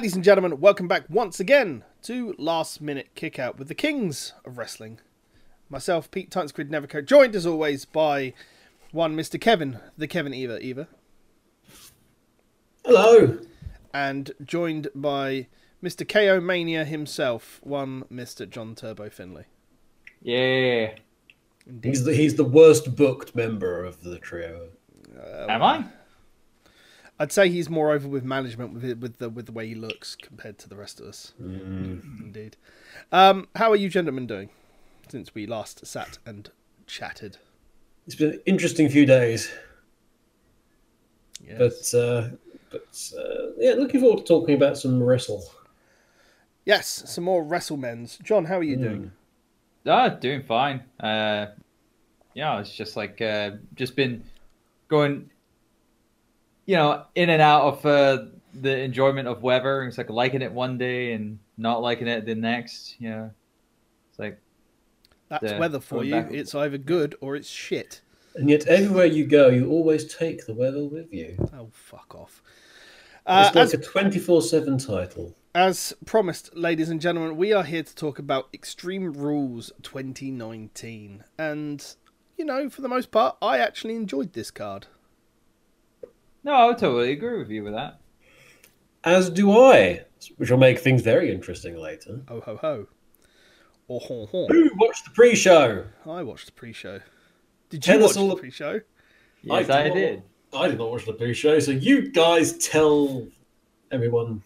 Ladies and gentlemen, welcome back once again to Last Minute Kickout with the Kings of Wrestling. Myself, Pete Tuntsquid Neverco, joined as always by one Mr. Kevin, the Kevin Eva Eva, Hello. and joined by Mr. KO Mania himself, one Mr. John Turbo Finley. Yeah. He's the he's the worst booked member of the trio. Uh, Am I? I'd say he's more over with management with it, with the with the way he looks compared to the rest of us. Indeed. Um, how are you gentlemen doing since we last sat and chatted? It's been an interesting few days, Yes. but uh, but uh, yeah, looking forward to talking about some wrestle. yes, some more WrestleMens. John, how are you doing? Ah, doing fine. Uh, yeah, it's just like uh, just been going, you know, in and out of uh, the enjoyment of weather. It's like liking it one day and not liking it the next. You know, it's like That's Yeah, weather for you. back- It's either good or it's shit. And yet, everywhere you go, you always take the weather with you. Oh, fuck off. Uh, It's like as, a twenty-four-seven title. as promised, ladies and gentlemen, we are here to talk about Extreme Rules 2019. And, you know, for the most part, I actually enjoyed this card. No, I would totally agree with you with that. As do I, which will make things very interesting later. Oh ho ho. Oh ho ho. Who watched the pre-show? I watched the pre-show. Did Tell you us watch all the the- pre-show? Yes, I I, don't- did. I did not watch the pre-show, so you guys tell everyone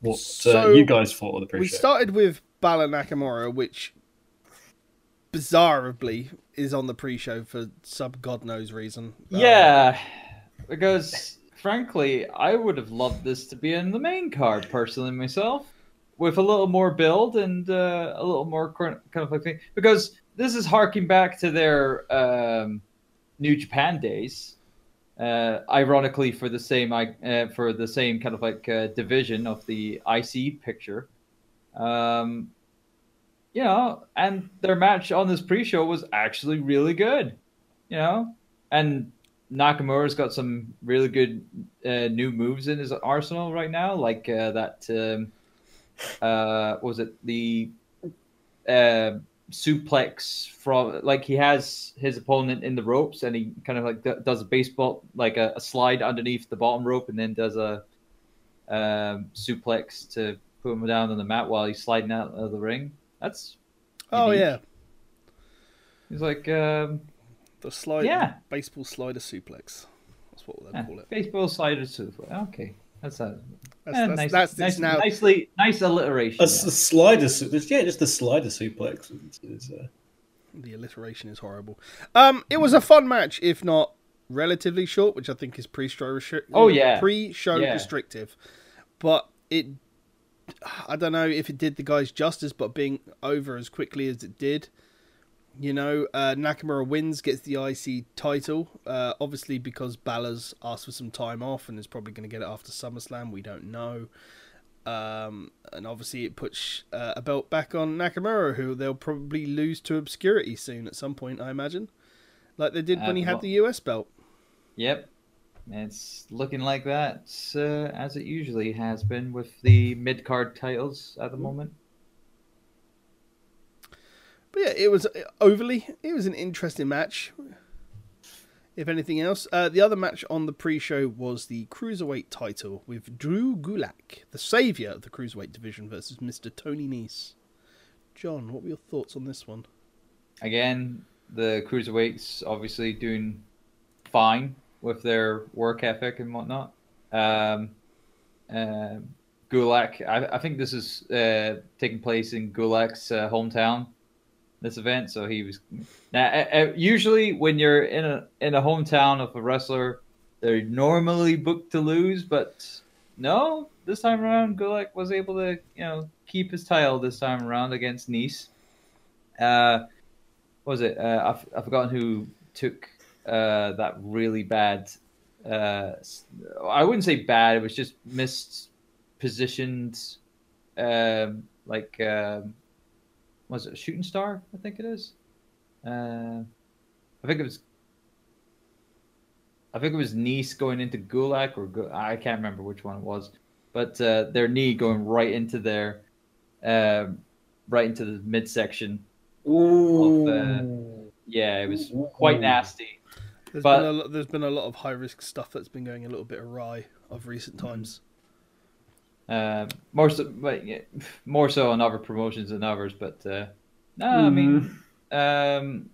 what So, uh, you guys thought of the pre-show. We started with Balor Nakamura, which bizarrely is on the pre-show for some god knows reason. Uh, Yeah, because frankly, I would have loved this to be in the main card personally myself, with a little more build and uh, a little more kind of like thing. Because this is harking back to their um, New Japan days. Uh, ironically, for the same uh, for the same kind of like uh, division of the IC picture. Um, you know, and their match on this pre-show was actually really good. You know, and Nakamura's got some really good uh, new moves in his arsenal right now, like uh, that. Um, uh, was it the uh, suplex from? Like he has his opponent in the ropes, and he kind of like d- does a baseball, like a, a slide underneath the bottom rope, and then does a um, suplex to put him down on the mat while he's sliding out of the ring. That's Oh unique. yeah, He's like, um, the slide. Yeah. Baseball slider suplex. That's what they yeah, call it. baseball slider suplex. Okay, that's a That's, that's, nice, that's, nice, now. nicely, nice alliteration. A s- a slider, suplex. yeah, just the slider suplex. Is, is, uh, The alliteration is horrible. Um, it was a fun match, if not relatively short, which I think is pre-show restri- Oh, yeah. pre-show Yeah. restrictive. But it, I don't know if it did the guys justice, but being over as quickly as it did, you know, uh, Nakamura wins, gets the IC title. Uh, obviously, because Balor's asked for some time off and is probably going to get it after SummerSlam. We don't know. Um, and obviously, it puts uh, a belt back on Nakamura, who they'll probably lose to obscurity soon at some point, I imagine, like they did when he Uh, had the US belt. Yep, it's looking like that uh, as it usually has been with the mid card titles at the moment. But yeah, it was uh, overly. It was an interesting match. If anything else, uh, the other match on the pre-show was the cruiserweight title with Drew Gulak, the savior of the cruiserweight division, versus Mr. Tony Nese. John, what were your thoughts on this one? Again, the cruiserweights obviously doing fine with their work ethic and whatnot. Um, uh, Gulak, I, I think this is uh, taking place in Gulak's uh, hometown. This event, so he was. Now, uh, uh, usually when you're in a in a hometown of a wrestler, they're normally booked to lose, but no, this time around, Gulak was able to you know keep his title this time around against Nese. Uh, what was it? Uh, I've, I've forgotten who took uh, that really bad. Uh, I wouldn't say bad. It was just mispositioned. Um, like, um, was it a shooting star? I think it is. Uh, I think it was. I think it was Nese going into Gulak, or Gu- I can't remember which one it was, but but uh, their knee going right into their, uh, right into the midsection. Ooh. Of, Yeah, it was quite nasty. There's But- been a lot, there's been a lot of high risk stuff that's been going a little bit awry of recent Mm-hmm. times. Uh, more so, but yeah, more so on other promotions than others. But uh, no, I mean, um,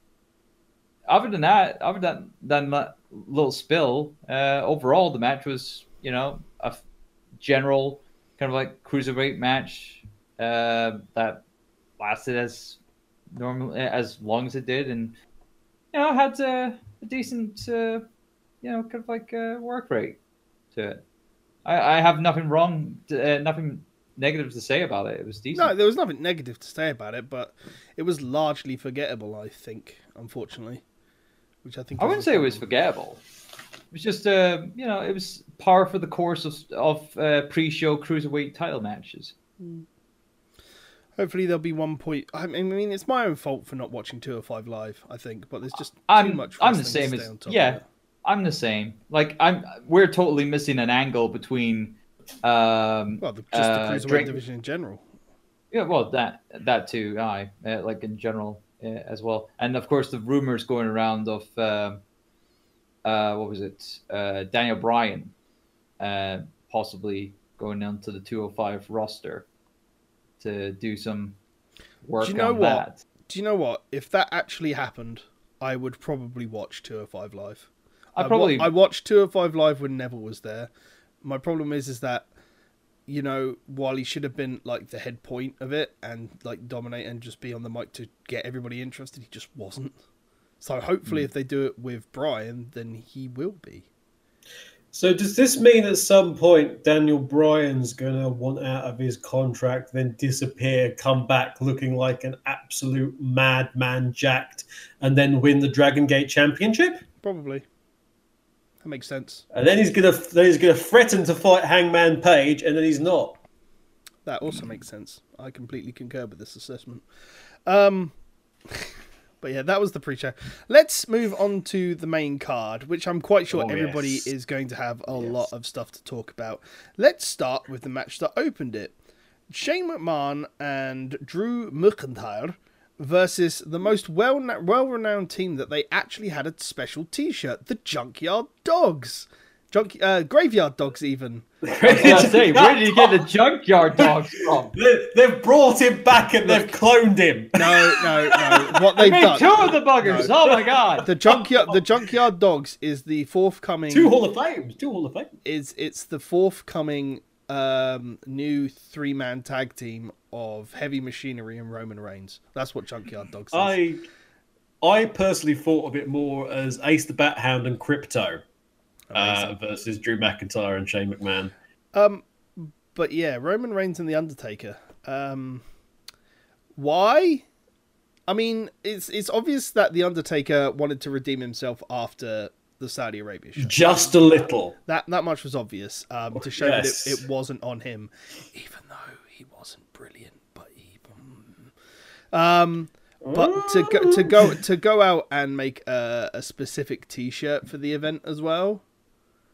other than that, other than than that little spill, uh, overall the match was you know a f- general kind of like cruiserweight match uh, that lasted as normal as long as it did, and you know had uh, a decent uh, you know kind of like uh, work rate to it. I, I have nothing wrong, to, uh, nothing negative to say about it. It was decent. No, there was nothing negative to say about it, but it was largely forgettable. I think, unfortunately, which I think I wouldn't the say it was forgettable. It was just, uh, you know, it was par for the course of of uh, pre-show cruiserweight title matches. Hopefully, there'll be one point. I mean, it's my own fault for not watching 205 live. I think, but there's just too I'm much. I'm the wrestling to same as on of yeah. I'm the same. Like I'm, we're totally missing an angle between. Um, Well, the, just uh, the cruiserweight Drake- division in general. Yeah, well, that that too, aye, uh, like in general uh, as well, and of course the rumors going around of um uh, what was it, uh, Daniel Bryan, uh, possibly going onto the 205 roster to do some work Do you know on what? that. Do you know what? If that actually happened, I would probably watch 205 live. I wa- probably I watched 205 live when Neville was there. My problem is is that you know while he should have been like the head point of it and like dominate and just be on the mic to get everybody interested, he just wasn't. So hopefully, Hmm. if they do it with Bryan, then he will be. So does this mean at some point Daniel Bryan's gonna want out of his contract, then disappear, come back looking like an absolute madman, jacked, and then win the Dragon Gate Championship? Probably. That makes sense. And then he's gonna then he's gonna threaten to fight Hangman Page, and then he's not. That also makes sense. I completely concur with this assessment. Um, but yeah, that was the pre-show. Let's move on to the main card, which I'm quite sure Oh, everybody yes. is going to have a Yes. lot of stuff to talk about. Let's start with the match that opened it: Shane McMahon and Drew McIntyre versus the most well well-renowned team that they actually had a special T-shirt, the Junkyard Dogs, Junk uh, Graveyard Dogs, even. I was say, where did you get the junkyard dogs from? They, they've brought him back and they've cloned him. No, no, no. What They they've made done. two of the buggers. Oh my god! the junkyard the junkyard dogs is the forthcoming Two Hall of Fames. Two Hall of Fame. is it's the forthcoming um new three man tag team of heavy machinery and roman reigns that's what junkyard dogs is I I personally thought of it more as Ace the Bat Hound and Krypto uh, versus Drew McIntyre and Shane McMahon. um but yeah roman reigns and the undertaker um why i mean it's it's obvious that the undertaker wanted to redeem himself after the saudi arabia show Just a little. That that much was obvious um, to show Yes. that it, it wasn't on him, even though brilliant. But he, um, but to go to go to go out and make a, a specific T-shirt for the event as well.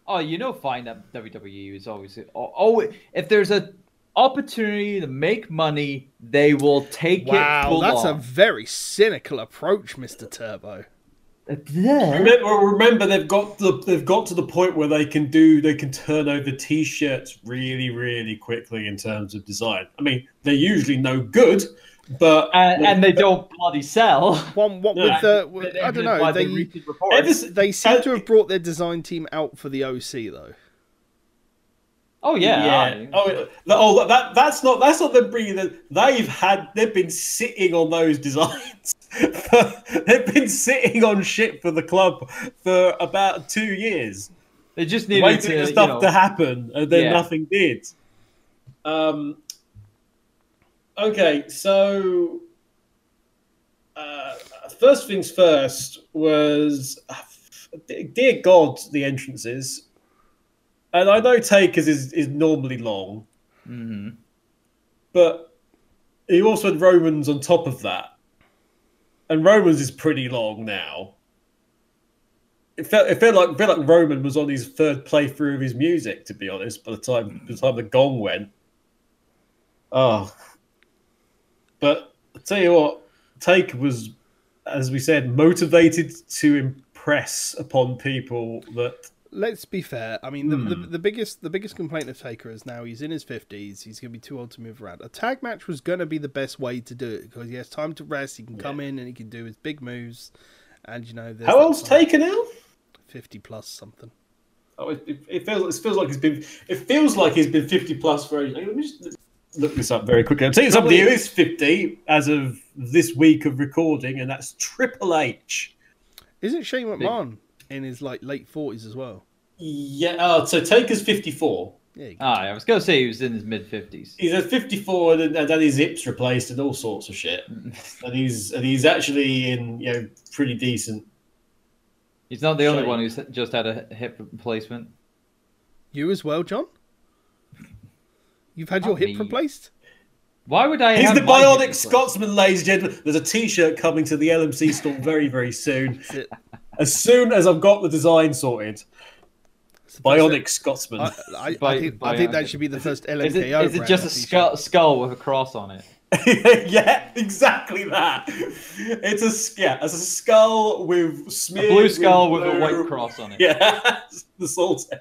Oh, you know, fine that WWE is always oh, oh, if there's a opportunity to make money, they will take it. Wow, that's a very cynical approach, Mister Turbo. Remember, remember, they've got the they've got to the point where they can do they can turn over T-shirts really, really quickly in terms of design. I mean, they're usually no good, but and, and they don't bloody sell. One, what Yeah. with the with, I don't know. By They the ever they seem uh, to have brought their design team out for the OC though. Oh yeah, yeah. Oh, oh, that that's not that's not them bringing them. They've had they've been sitting on those designs. they've been sitting on shit for the club for about two years. they just needed waiting to, for you stuff know, to happen, and then Yeah. nothing did. Um. Okay, so uh, first things first was, dear God, the entrances, and I know Takers is is normally long, mhm. but he also had Romans on top of that, and Romans is pretty long now. it felt it felt like it felt like Roman was on his third playthrough of his music. To be honest, by the time by the time the gong went, oh, but I tell you what, Take was, as we said, motivated to impress upon people that Let's be fair. I mean, the, the, Hmm. the biggest the biggest complaint of Taker is now he's in his fifties. He's going to be too old to move around. A tag match was going to be the best way to do it because he has time to rest. He can come in and he can do his big moves. And you know, how old's Taker now? Fifty plus something. Oh, it, it, it feels it feels like he's been it feels like he's been fifty plus for. age- Let me just look this up very quickly. I'm telling you somebody who is fifty as of this week of recording, and that's Triple H. Isn't Shane McMahon in his like late forties as well? Yeah. Oh, so Taker's fifty-four. Yeah, you Ah, I was gonna say he was in his mid fifties. He's at fifty-four, and then, and then his hips replaced, and all sorts of shit. And he's and he's actually in you know pretty decent. He's not the only one who's just had a hip replacement. You as well, John. You've had your hip me. replaced. Why would I? He's have the my Bionic replaced? Scotsman, ladies and gentlemen. There's a T-shirt coming to the LMC store very, very soon. That's it. As soon as I've got the design sorted, It's the first- Bionic Scotsman. I, I, I, Bi- think, I think that should be the first LMKO. Is it, is it just a t-shirt. skull, skull with a cross on it? yeah, exactly that. It's a yeah, it's a skull with A blue skull with a white cross on it. Yeah, the salt.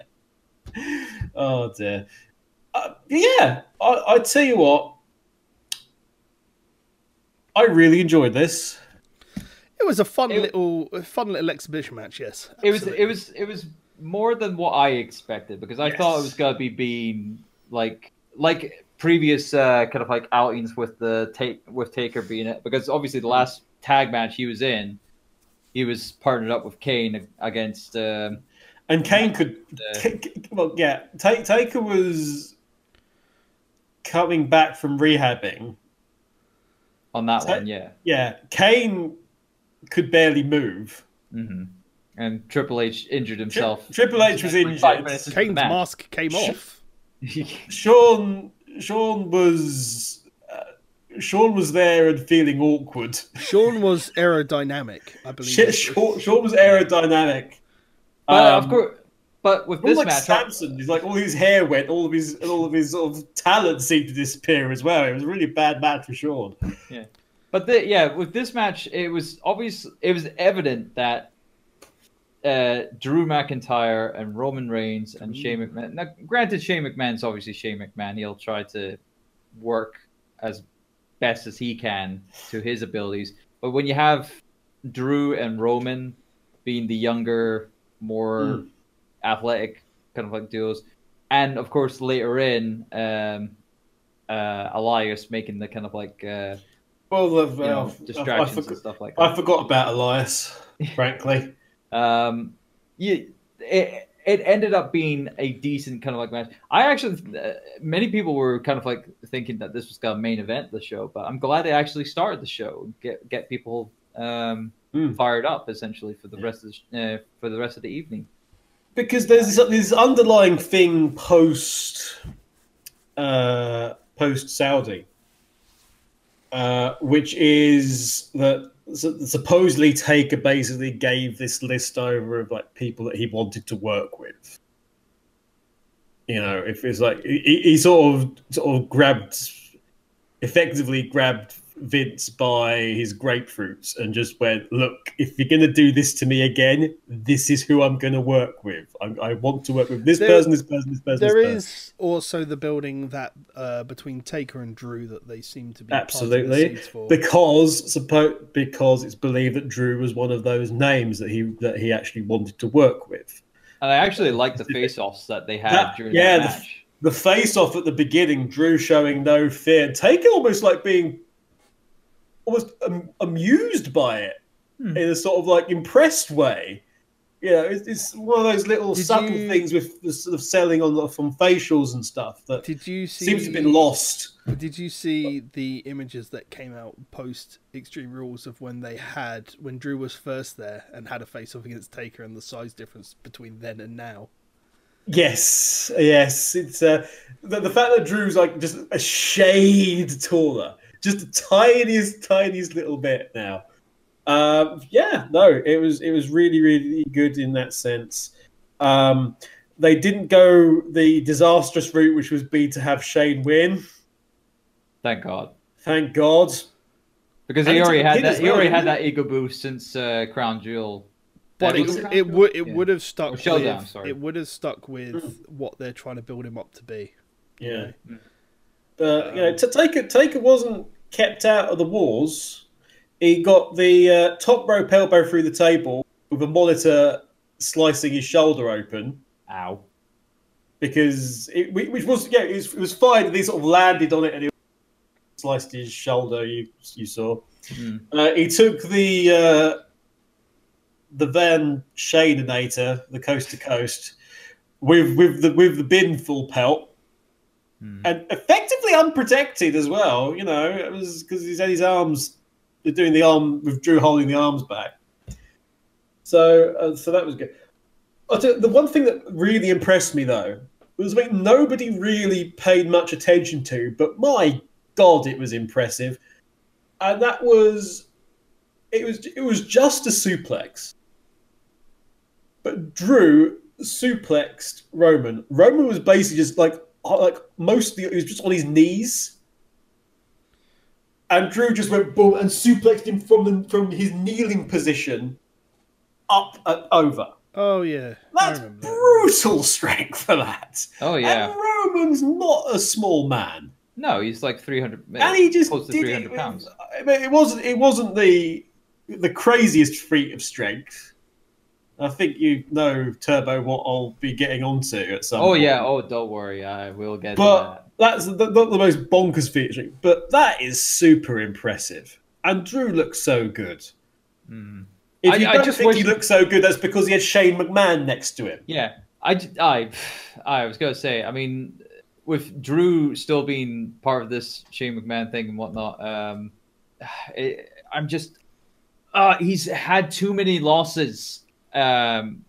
Oh dear. Uh, yeah, I, I tell you what, I really enjoyed this. It was a fun It- little, fun little exhibition match. Yes, It was it was it was more than what I expected because I thought it was gonna be being like like previous uh, kind of like outings with the take with Taker being it because obviously the last tag match he was in, he was partnered up with Kane against um, And Kane could, the, K- K- well, yeah, Ta- Taker was coming back from rehabbing. on that Ta- one, yeah. Yeah, Kane could barely move. hmm And Triple H injured himself. Triple H was Like injured. five the Kane's mask came off. Shawn, Shawn was, uh, Shawn was there and feeling awkward. Shawn was aerodynamic, I believe. Shit, Shawn, Shawn was aerodynamic. But Um, of course, but with Almost this like match, Samson, he's like all his hair went, all of his, all of his sort of talent seemed to disappear as well. It was a really bad match for Shawn. But the, yeah, with this match, it was obvious. It was evident that uh, Drew McIntyre and Roman Reigns and Shane McMahon. Now, granted, Shane McMahon's obviously Shane McMahon. He'll try to work as best as he can to his abilities. But when you have Drew and Roman being the younger, more Mm. athletic kind of like duos, and of course later in um, uh, Elias making the kind of like. Uh, Well, the, you know, uh, I, distractions forgot, and stuff like that. I forgot about Elias, frankly. Um, you, it, it ended up being a decent kind of like match. I actually, uh, many people were kind of like thinking that this was to main event the show, but I'm glad they actually started the show get get people um, Mm. fired up essentially for the rest of the, uh, for the rest of the evening. because there's this, this underlying thing post uh, post Saudi, uh, which is that supposedly Taker basically gave this list over of like people that he wanted to work with. You know, if it's like he, he sort of sort of grabbed, effectively grabbed Vince by his grapefruits and just went, "Look, if you're going to do this to me again, this is who I'm going to work with. I, I want to work with this There- person, this person, this person, There this person." is also the building that uh, between Taker and Drew that they seem to be Absolutely, for. because suppo- because it's believed that Drew was one of those names that he that he actually wanted to work with. And I actually like the face-offs that they had That- during yeah, the the- The face off at the beginning, Drew showing no fear, Taker almost like being almost um, amused by it Hmm. in a sort of like impressed way. You know, it's, it's one of those little Did subtle you- things with the sort of selling on from facials and stuff that Did you see? seems to have been lost. Did you see the images that came out post Extreme Rules of when they had when Drew was first there and had a face off against Taker and the size difference between then and now? Yes, yes. It's uh, the, the fact that Drew's like just a shade taller, just the tiniest, tiniest little bit now. Uh, yeah, no, it was it was really really good in that sense. Um, they didn't go the disastrous route, which was be to have Shane win. Thank God. Thank God. Because And he it's already had that. as He well, already had didn't that ego boost since uh, Crown Jewel. But it, it, would it Yeah. would have stuck Or Showdown, with sorry. it would have stuck with what they're trying to build him up to be. Yeah. Mm. But you know, T- Taker Taker wasn't kept out of the wars. He got the uh, top rope elbow through the table with a monitor slicing his shoulder open Ow. because it, which was yeah, it was, it was fine. And he sort of landed on it and he sliced his shoulder. You you saw. Mm. Uh, he took the uh, the Van Shaneinator, the coast to coast, with with the with the bin full pelt Hmm. and effectively unprotected as well. You know, it was because he's had his arms. They're doing the arm with Drew holding the arms back. So, uh, so that was good. The one thing that really impressed me though was something nobody really paid much attention to, but my god, it was impressive, and that was it was it was just a suplex, but Drew suplexed Roman. Roman was basically just like like mostly he was just on his knees. And Drew just went boom and suplexed him from the, from his kneeling position up and over. Oh yeah, That's remember. that. brutal strength for that. Oh yeah. And Roman's not a small man, No, he's like 300. and he just close to did 300 pounds. I mean, it wasn't. It wasn't the the craziest feat of strength. I think you know Turbo what I'll be getting onto at some. Oh point. yeah. Oh, don't worry. I will get to but that's the, not the most bonkers feature, But that is super impressive, and Drew looks so good. Mm. If I- you don't just think wish- he looks so good, that's because he had Shane McMahon next to him. Yeah, I, I, I was gonna say. I mean, with Drew still being part of this Shane McMahon thing and whatnot, um, it, I'm just, uh, he's had too many losses, um,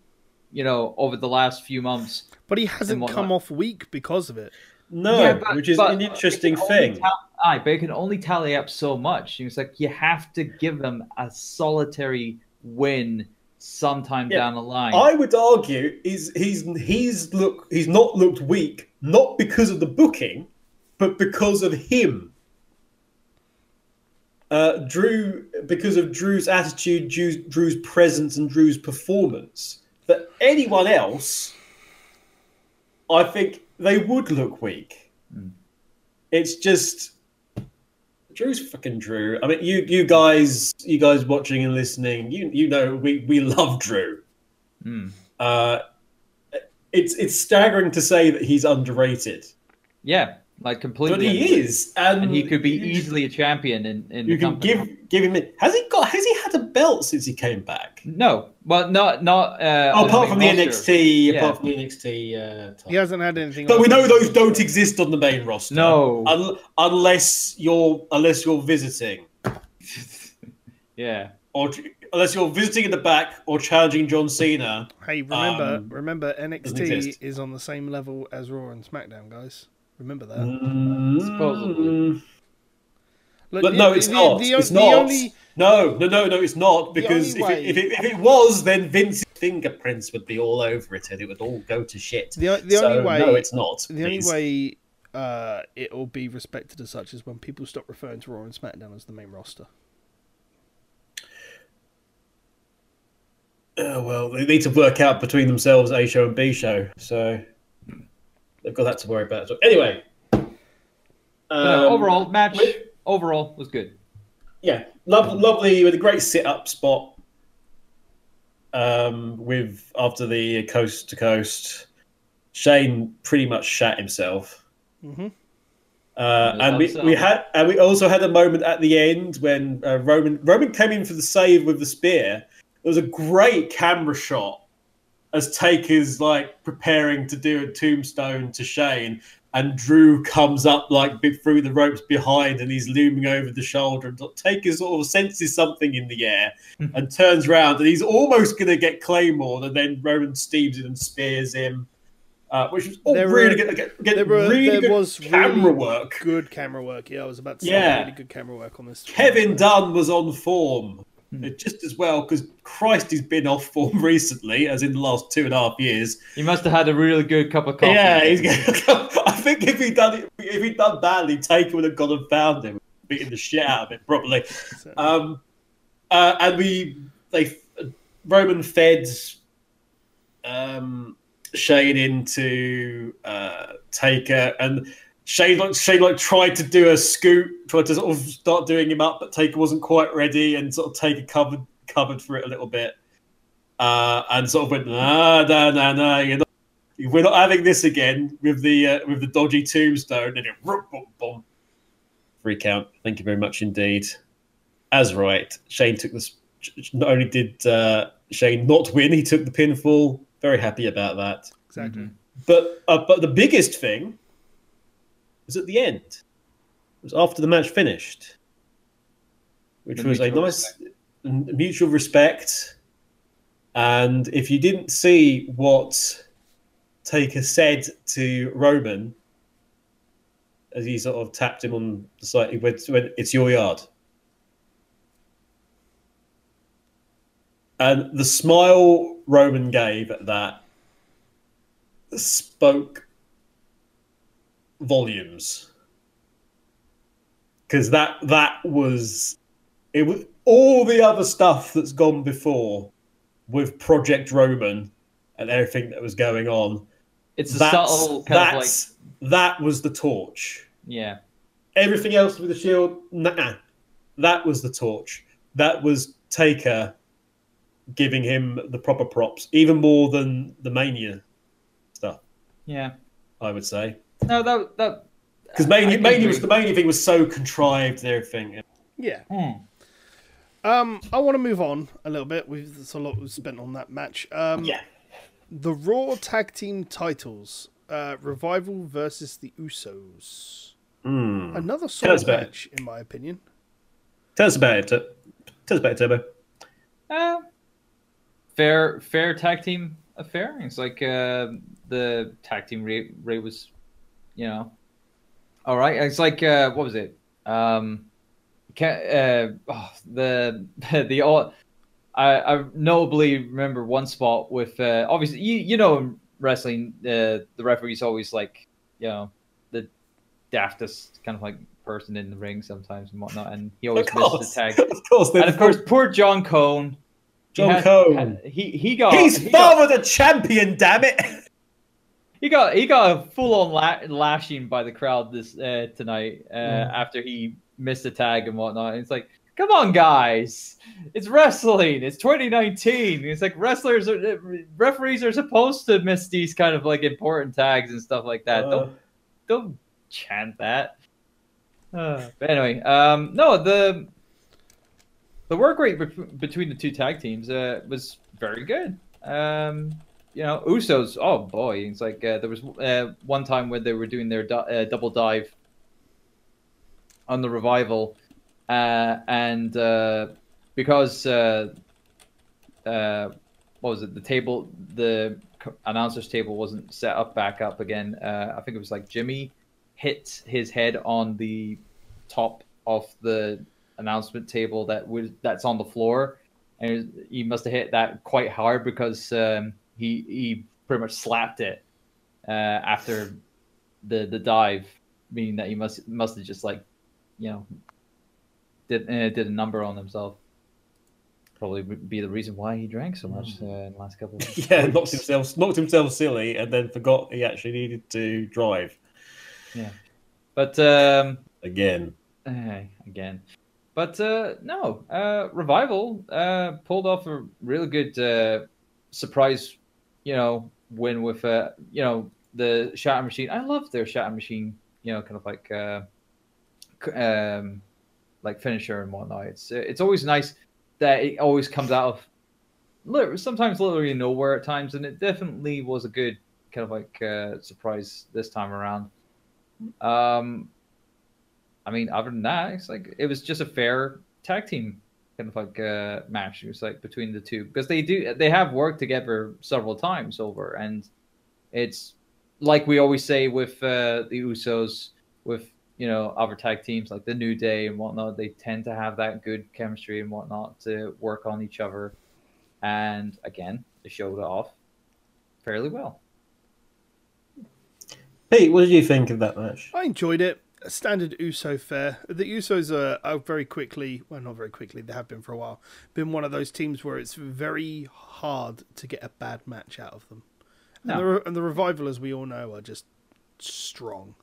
you know, over the last few months. But he hasn't come off weak because of it. No, Yeah, but- which is but an interesting it can only thing. tal- aye, but it can only tally up so much. It's like you have to give them a solitary win sometime Yeah, down the line. I would argue is he's he's look he's not looked weak not because of the booking, but because of him. Uh, Drew, because of Drew's attitude, Drew's, Drew's presence, and Drew's performance. That anyone else, I think they would look weak. Mm. It's just Drew's fucking Drew. I mean, you you guys, you guys watching and listening, you you know we we love Drew. Mm. Uh, it's it's staggering to say that he's underrated, Yeah, like completely. but he is, and, and he could be easily a champion in, in You the can company. give give him. A, has he got? Has he had a belt since he came back? No, well, not not. Uh, Oh, apart from the roster. NXT, Yeah. apart from the NXT. Uh. He hasn't had anything. But we know to- those don't exist on the main roster. No. Un- unless you're unless you're visiting, Yeah, or unless you're visiting in the back or challenging John Cena. Hey, remember, Um, remember, NXT is on the same level as Raw and SmackDown, guys. Remember that. Supposedly. Mm, Look, But no, it's the- not. the- it's the not. only- No, no, no, no, it's not. Because if only it, if, it, if it was, then Vince's fingerprints would be all over it and it would all go to shit. The, the so, only way, no, it's not. the only way uh, it will be respected as such is when people stop referring to Raw and SmackDown as the main roster. Oh, well, they need to work out between themselves A show and B show, so they've got that to worry about. So anyway, But, uh, um, overall match wait. overall was good. yeah, lovely, lovely with a great sit up spot. Um, with after the coast to coast, Shane pretty much shat himself. hmm Uh, and we, we um, had and we also had a moment at the end when uh, Roman Roman came in for the save with the spear. It was a great camera shot as Taker's like preparing to do a tombstone to Shane, and Drew comes up like through the ropes behind, and he's looming over the shoulder. And Taker sort of senses something in the air and turns around, and he's almost going to get Claymore, and then Roman steams in and spears him. Uh, which was all There were- really good. Get, get there were- really there good was camera really work. Good camera work. Yeah, I was about to say Yeah. really good camera work on this. Kevin Dunn was on form. It just as well because Christ, he's been off form recently, as in the last two and a half years. He must have had a really good cup of coffee. Yeah, he's gonna, I think if he'd done it, if he'd done badly, Taker would have gone and found him, beating the shit out of him probably. Um, uh, and we they Roman fed um, Shane into uh, Taker, and Shane like Shane like tried to do a scoop, tried to sort of start doing him up, but Taker wasn't quite ready, and sort of Taker covered covered for it a little bit, uh, and sort of went no no no no you're not. We're not having this again with the uh, with the dodgy tombstone and it boom, boom, boom. Free count. Thank you very much indeed as right. Shane took this. Not only did uh, Shane not win, he took the pinfall. Very happy about that. exactly. But uh, but the biggest thing was at the end. It was after the match finished, which The was a nice mutual respect. And if you didn't see what Taker said to Roman as he sort of tapped him on the side, he went, went "It's your yard." And the smile Roman gave at that spoke volumes. Because that that was it was all the other stuff that's gone before with Project Roman and everything that was going on. It's a subtle kind of like that was the torch. yeah. Everything else with the shield, nah. That was the torch. That was Taker giving him the proper props, even more than the Mania stuff. Yeah. I would say No, that that because mainly Mania, can Mania agree. was the Mania thing was so contrived and everything. Yeah. Hmm. Um, I want to move on a little bit. We've there's a lot we've spent on that match. Um, Yeah, The Raw Tag Team titles. Uh, Revival versus the Usos. Hmm. Another us solid about match, in my opinion. Tell us about it. Tell us about it, Turbo. Uh, fair, fair tag team affair. It's like uh, the tag team rate, rate was, you know, all right. It's like uh, what was it? Um, can uh, oh, the the all. I, I notably remember one spot with uh, obviously you you know in wrestling uh, the referee's always like you know the daftest kind of like person in the ring sometimes and whatnot and he always misses the tag of course. and of course poor John Cone he John had- Cone. had- he he got he's he got, father the champion. Damn it! he got he got a full on la- lashing by the crowd this uh, tonight uh, Mm. after he missed a tag and whatnot. And it's like, come on, guys, it's wrestling. It's 2019. It's like wrestlers are uh, referees are supposed to miss these kind of like important tags and stuff like that. Uh, don't don't chant that. Uh, but anyway, um, no, the the work rate be- between the two tag teams uh, was very good. Um, you know, Usos. Oh boy, it's like uh, there was uh, one time where they were doing their uh, double dive on the revival, uh, and uh, because uh, what was it? The table, the announcers table wasn't set up back up again. I think it was like Jimmy hit his head on the top of the announcement table that was that's on the floor, and he must have hit that quite hard because um, he he pretty much slapped it uh, after the the dive, meaning that he must must have just like you know did uh, did a number on himself. Probably would be the reason why he drank so much uh, in the last couple of yeah, weeks. knocked himself knocked himself silly, and then forgot he actually needed to drive Yeah, But um, again. eh, again, but uh, no, uh, revival uh, pulled off a really good uh, surprise, you know, win with uh, you know the shatter machine. I love their shatter machine, you know, kind of like uh, um, like finisher and whatnot. It's it's always nice that it always comes out of sometimes literally nowhere at times, and it definitely was a good kind of like uh, surprise this time around. Um, I mean, other than that, it's like it was just a fair tag team kind of like uh, match. It was like between the two because they do they have worked together several times over, and it's like we always say with uh, the Usos, with you know other tag teams like the New Day and whatnot. They tend to have that good chemistry and whatnot to work on each other. And again, they showed it off fairly well. Pete, what did you think of that match? I enjoyed it. A standard USO fare. The USOs are, are very quickly, well, not very quickly, they have been for a while, been one of those teams where it's very hard to get a bad match out of them. No. And, the, and the Revival, as we all know, are just strong.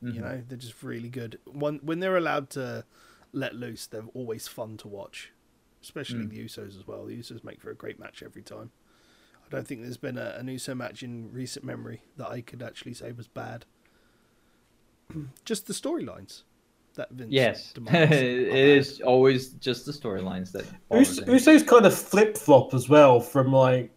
You Mhm. know, they're just really good. When, when they're allowed to let loose, they're always fun to watch, especially Mm. the Usos as well. The Usos make for a great match every time. I don't think there's been a, an USO match in recent memory that I could actually say was bad. Just the storylines that Vince Yes, demands. it are bad. is always just the storylines that. bother Us- Uso's kind of flip flop as well from like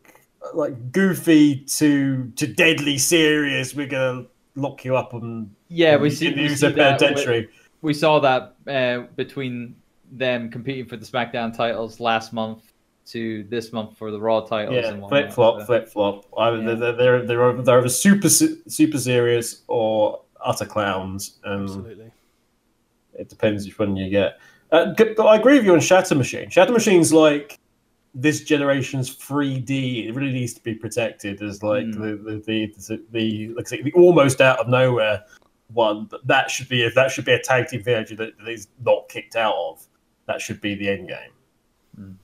like goofy to to deadly serious. We're gonna lock you up and Yeah, we see. We, Uso see that with- penitentiary. we saw that uh, between them competing for the SmackDown titles last month to this month for the Raw titles. Yeah, and flip flop, flip flop. Either Yeah. they're, they're they're either, super super serious or utter clowns, and Absolutely. it depends which one you get. Uh, I agree with you on Shatter Machine. Shatter Machine's like this generation's 3D. It really needs to be protected as like Mm. the, the, the the like say, the almost out of nowhere one. But that should be if that should be a tag team venture that, that is not kicked out of. That should be the end game. Mm.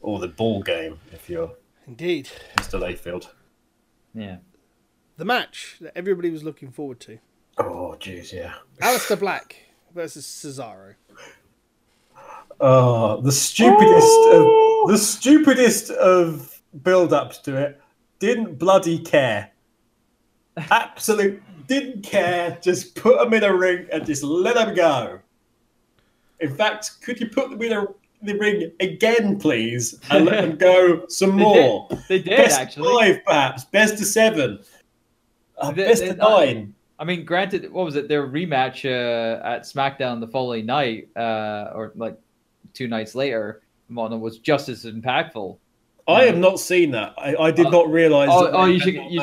Or the ball game, if you're Indeed. Mr. Layfield. Yeah. The match that everybody was looking forward to. Oh, jeez, yeah. Aleister Black versus Cesaro. Oh, the stupidest of oh! the stupidest of build-ups to it. Didn't bloody care. Absolute didn't care. Just put them in a ring and just let them go. In fact, could you put them in a, the ring again, please, and let them go some They more? They did Best actually. of five, perhaps. Best of seven. Uh, They- best they- of nine. I mean, granted, what was it? Their rematch uh, at SmackDown the following night, uh, or like two nights later, whatnot, was just as impactful. I have not seen that. I, I did not realise. oh, that oh, you should- you-.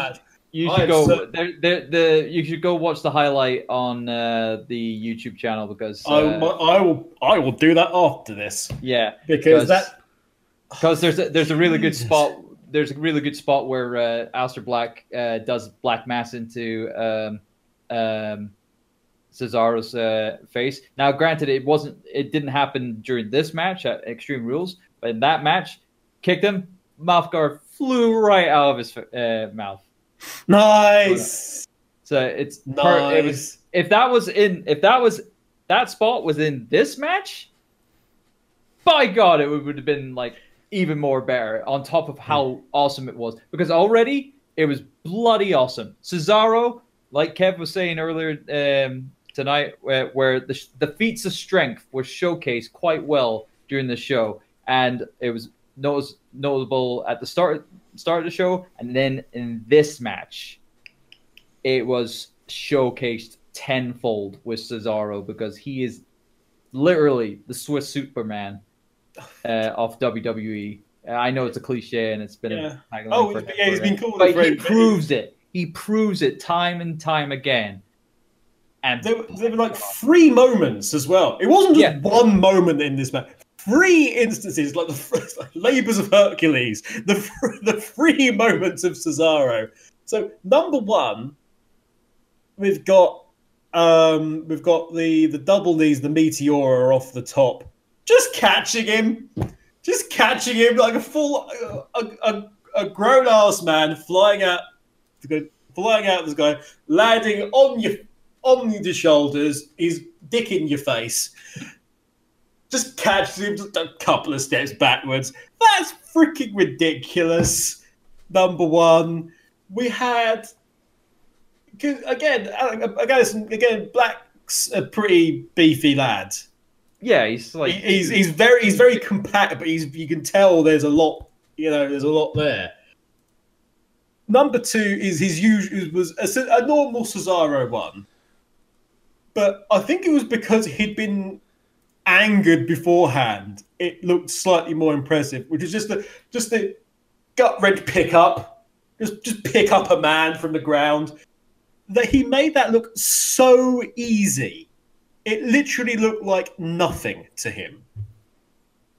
You I should go. cer- there, there, the you should go watch the highlight on uh, the YouTube channel because uh, I, I will. I will do that after this yeah, because that. because there's a, there's a really good spot. There's a really good spot where uh, Aleister Black uh, does Black Mass into um, um, Cesaro's uh, face. Now, granted, it wasn't. It didn't happen during this match at Extreme Rules, but in that match, kicked him. Mouth guard flew right out of his uh, mouth. Nice. So it's per- it was Nice. if that was in if that was that spot was in this match, by God, it would have been like even more better on top of how awesome it was. Because already it was bloody awesome. Cesaro, like Kev was saying earlier um, tonight, where, where the, the feats of strength were showcased quite well during the show, and it was notice, notable at the start start of the show, and then in this match it was showcased tenfold with Cesaro because he is literally the Swiss Superman uh, of WWE. Uh, I know it's a cliche and it's been Yeah. a tagline Oh, for- yeah, he's been cool. but he proves it. He proves it time and time again. And There, were- there were like three moments as well. It wasn't just Yeah. one moment in this match. Three instances, like the like labors of Hercules, the the three moments of Cesaro. So number one, we've got um, we've got the the double knees, the meteora off the top, just catching him, just catching him like a full a, a, a grown ass man flying out, flying out this guy, landing on your on your shoulders, his dick in your face. Just catches him just a couple of steps backwards. That's freaking ridiculous. Number one, we had again, again, again, Black's a pretty beefy lad. Yeah, he's like He- he's he's very he's very compact, but he's you can tell there's a lot you know there's a lot there. Number two is his usual was a, a normal Cesaro one, but I think it was because he'd been angered beforehand. It looked slightly more impressive, which is just the just the gut wrench pick up, just just pick up a man from the ground, that he made that look so easy. It literally looked like nothing to him.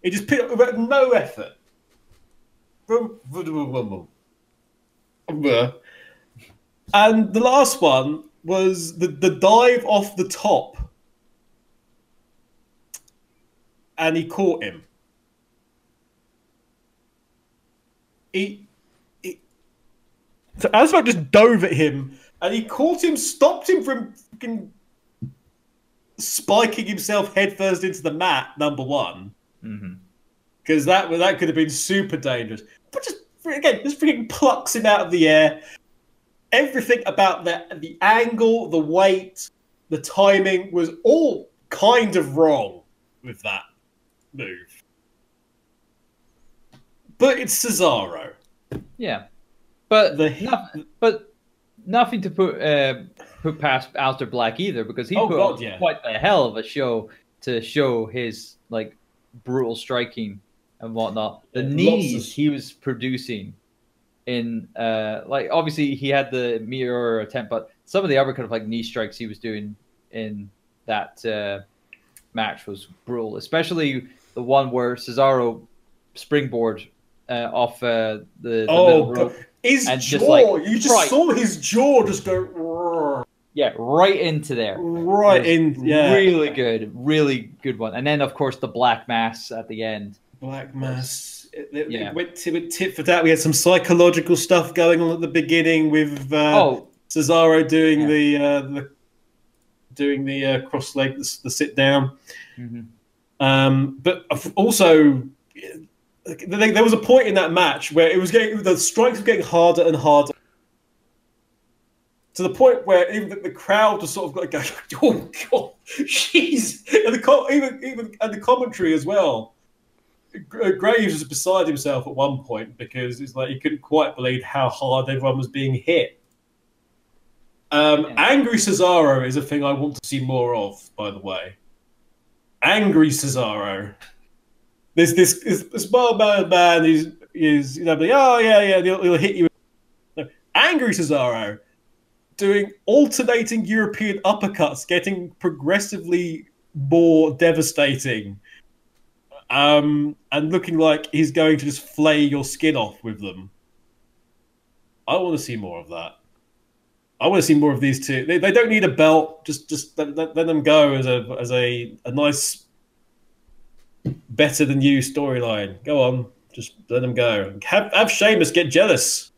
It just put with no effort. And the last one was the, the dive off the top. And he caught him. He, he so Asmak just dove at him and he caught him, stopped him from fucking spiking himself headfirst into the mat, number one. Because that that could have been super dangerous. But just again, just freaking plucks him out of the air. Everything about the the angle, the weight, the timing was all kind of wrong with that move. But it's Cesaro. Yeah, but The- noth- but nothing to put uh, put past Aleister Black either because he Oh, put God, on yeah. quite the hell of a show to show his like brutal striking and whatnot. The Yeah, knees of- he was producing in uh like obviously he had the mirror attempt, but some of the other kind of like knee strikes he was doing in that uh, match was brutal, especially the one where Cesaro springboard uh, off uh, the, the Oh, middle rope. His jaw! like, you just right. saw his jaw just go Yeah, right into there. right in. Yeah, Really good, really good one. And then of course the black mass at the end. Black Mass. It, it- it Yeah. went, to, went tit for that. We had some psychological stuff going on at the beginning with uh, oh, Cesaro doing Yeah. the uh, the doing the uh, cross leg, the, the sit down. mhm. Um, but also, there, there was a point in that match where it was getting the strikes were getting harder and harder. To the point where even the, the crowd was sort of got like going, "Oh God, jeez!" And the even even and the commentary as well. Uh, Graves was beside himself at one point because it's like he couldn't quite believe how hard everyone was being hit. Um, Yeah. Angry Cesaro is a thing I want to see more of, by the way. Angry Cesaro. There's this this, this barbarian man who's is you know like, oh yeah yeah he'll, he'll hit you. No. Angry Cesaro doing alternating European uppercuts, getting progressively more devastating, um, and looking like he's going to just flay your skin off with them. I want to see more of that. I want to see more of these two. They, they don't need a belt. Just just let, let, let them go as a as a, a nice better than you storyline. Go on, just let them go. Have have Sheamus get jealous.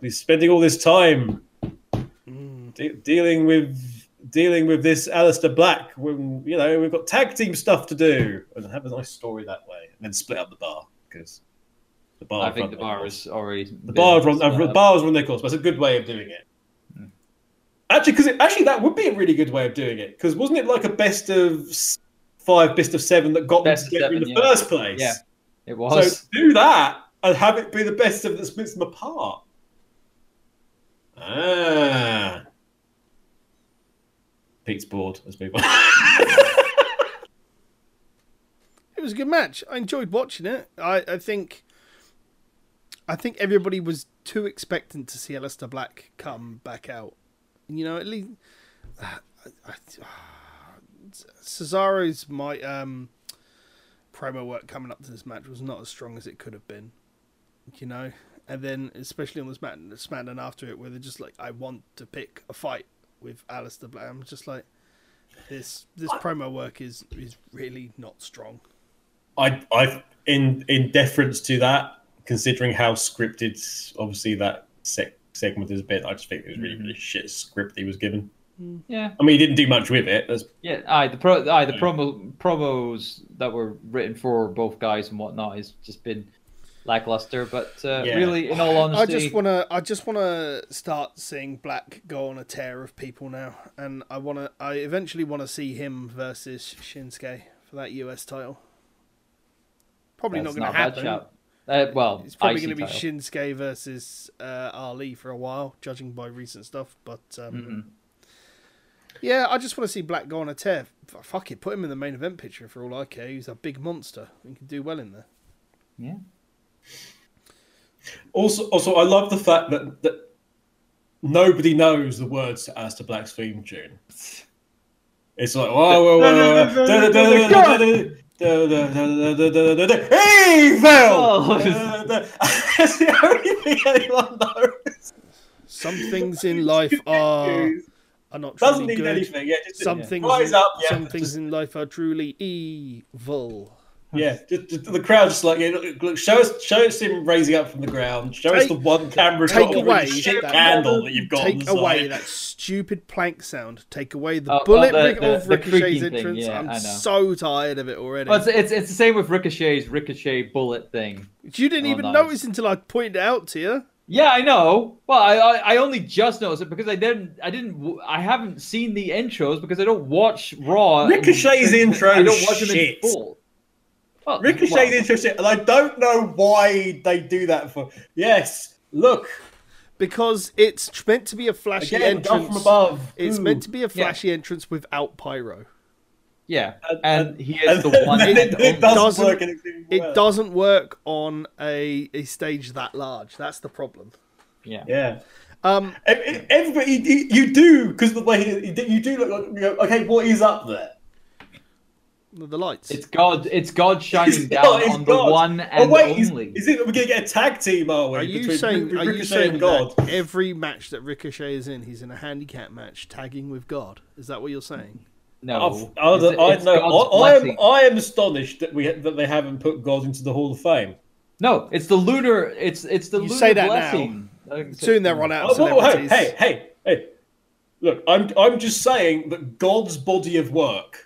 He's spending all this time. De- dealing with dealing with this Aleister Black when you know we've got tag team stuff to do and have a nice story that way and then split up the bar because the bar I think the bar is already the bar run uh, the bars run their course but it's a good way of doing it Mm. actually because actually that would be a really good way of doing it because wasn't it like a best of five best of seven that got Best them together in the yeah. first place Yeah. It was. so do that and have it be the best of that splits them apart. Ah. Pete's bored. Move on. It was a good match. I enjoyed watching it. I, I think I think everybody was too expectant to see Aleister Black come back out. You know, at least I, I, Cesaro's my um, promo work coming up to this match was not as strong as it could have been. You know, and then especially on this Smack- SmackDown after it, where they're just like, "I want to pick a fight with Aleister Black." I'm just like, this this promo work is is really not strong. I, I, in in deference to that, considering how scripted, obviously that sec- segment has been, I just think it was really, mm. really shit script he was given. Mm. Yeah. I mean, he didn't do much with it. That's Yeah, aye, the pro, aye, the Yeah. promo promos that were written for both guys and whatnot has just been lackluster. But uh, Yeah. really, in all honesty, I just wanna, I just wanna start seeing Black go on a tear of people now, and I wanna, I eventually wanna see him versus Shinsuke for that US title. Probably that's not not gonna a happen. Uh, well, It's probably going to be title. Shinsuke versus uh, Ali for a while, judging by recent stuff. But um, Mhm. yeah, I just want to see Black go on a tear. Fuck it, put him in the main event picture for all I care. He's a big monster. He can do well in there. Yeah. Also also I love the fact that that nobody knows the words to As to Black's theme tune. It's like whoa, whoa, whoa. Evil! Oh. Da, da. That's the only thing anyone knows. Some things in life are are not Doesn't truly need good. anything. Yeah, just, Some yeah. things, Rise up. Yeah, some just- things in life are truly evil. Yeah, just, just the crowd just like, yeah, look, look, show us, show us him raising up from the ground. Show us the one camera take shot away the shit that- candle that you've got. Take away side. that stupid plank sound. Take away the Oh, oh, bullet the- the- of the Ricochet's creaking thing, entrance. yeah, I'm so tired of it already. Well, it's, it's it's the same with Ricochet's Ricochet bullet thing. you didn't Oh, even nice. notice until I pointed it out to you. Yeah, I know. Well, I, I I only just noticed it because I didn't I didn't w- I haven't seen the intros because I don't watch Raw. Ricochet's and- intro I don't watch them in shit. full. Well, Ricochet's well, interesting, and I don't know why they do that for. Yes, look Because it's meant to be a flashy again, down entrance. from above. It's Ooh. meant to be a flashy entrance without pyro. Yeah, And- and, and- he is the and one. then and it, it only. doesn't, Doesn't- work. It, It doesn't work on a, a stage that large. That's the problem. Yeah. Yeah. Um, Ev- ev- Everybody, you, you do because the way he, you do look like. You go, okay, what is up there? The the lights. It's God. It's God shining It's down God, it's on the one one Oh and wait, only. is it? We're gonna get a tag team, are we? are you between saying? Ri- Are you saying God? that every match that Ricochet is in, he's in a handicap match, tagging with God? Is that what you're saying? no, I've- I, It's- I, it's know. God's I, I am. I am astonished that we that they haven't put God into the Hall of Fame. No, it's the lunar. It's it's the You lunar say that blessing. Like, Soon they'll run out of Oh, whoa, whoa, hey, hey, hey, hey! Look, I'm I'm just saying that God's body of work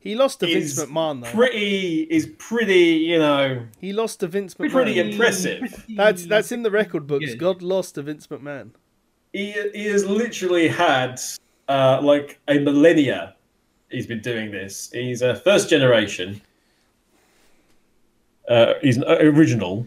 He lost to Vince is McMahon though. pretty is pretty. You know, he lost to Vince McMahon. pretty impressive. That's that's in the record books. Good. God lost to Vince McMahon. he, he has literally had uh, like a millennia he's been doing this he's a first generation uh, he's an original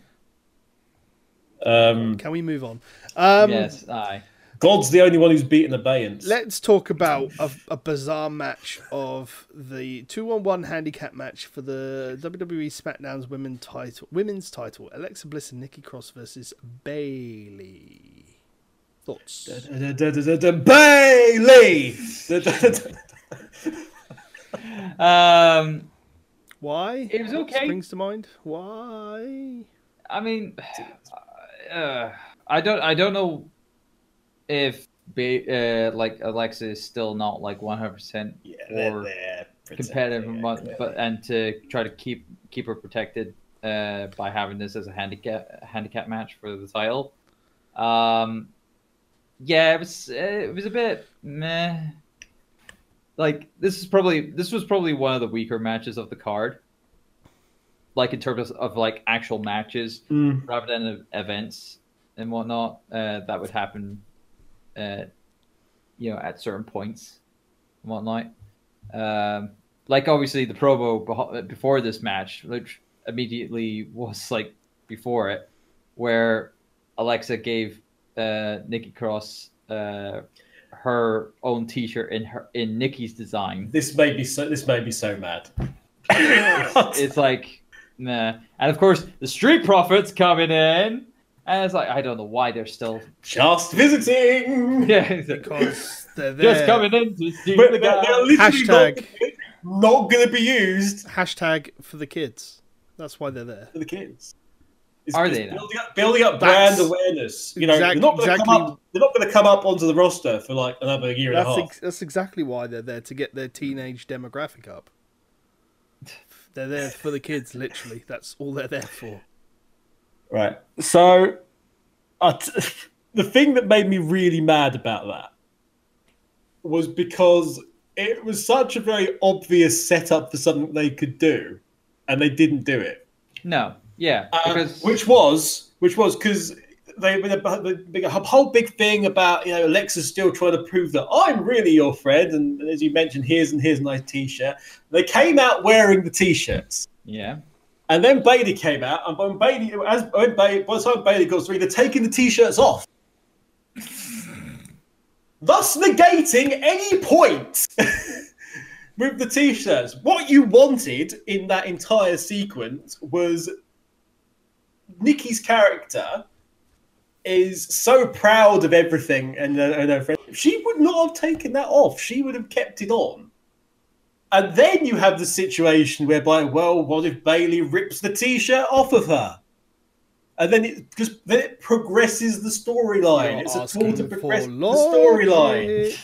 um, Can we move on? Um, yes, aye. God's the only one who's beaten abeyance Let's talk about a, a bizarre match of the two-on-one handicap match for the WWE SmackDown's women title, women's title. Alexa Bliss and Nikki Cross versus Bayley. Thoughts? Bayley Um, Why? It was okay. Springs to mind. Why? I mean, uh, I don't, I don't know if ba- uh, like Alexa is still not like one hundred percent yeah, they're or there, competitive, yeah, and but and to try to keep keep her protected uh, by having this as a handicap handicap match for the title. Um, yeah, it was it was a bit meh. Like this is probably this was probably one of the weaker matches of the card. Like in terms of, of like actual matches Mm. rather than events and whatnot uh, that would happen, uh, you know, at certain points and whatnot. Um, like obviously the promo before this match, which immediately was like before it, where Alexa gave uh, Nikki Cross uh, her own T-shirt in her in Nikki's design. this made me so this made me so mad It's like, nah. And of course, the Street Profits coming in, and it's like I don't know why they're still just visiting yeah Because they're there. just coming in to see but the they're, guy. they're literally Hashtag. not going to be used Hashtag for the kids. That's why they're there. for the kids. It's, Are it's they now? building up, building up brand That's awareness? You know, exact- they're not going to exactly- come up. They're not going to come up onto the roster for like another year and a half. ex- that's exactly why they're there to get their teenage demographic up. They're there for the kids, literally. That's all they're there for. Right. So, I t- the thing that made me really mad about that was because it was such a very obvious setup for something they could do, and they didn't do it. No, yeah, Uh, because which was which was because they were the, whole big thing about you know Alexa's still trying to prove that I'm really your friend, and, and as you mentioned, here's and here's a nice T-shirt. They came out wearing the T-shirts. yeah, And then Bayley came out, and when Bayley, as when Bayley, by the time Bayley goes through, they're taking the t-shirts off, thus negating any point with the t-shirts. What you wanted in that entire sequence was Nikki's character is so proud of everything and, and her friend. She would not have taken that off. She would have kept it on. And then you have the situation whereby, well, what if Bayley rips the t-shirt off of her? And then it just then it progresses the storyline. It's a tool to progress the storyline.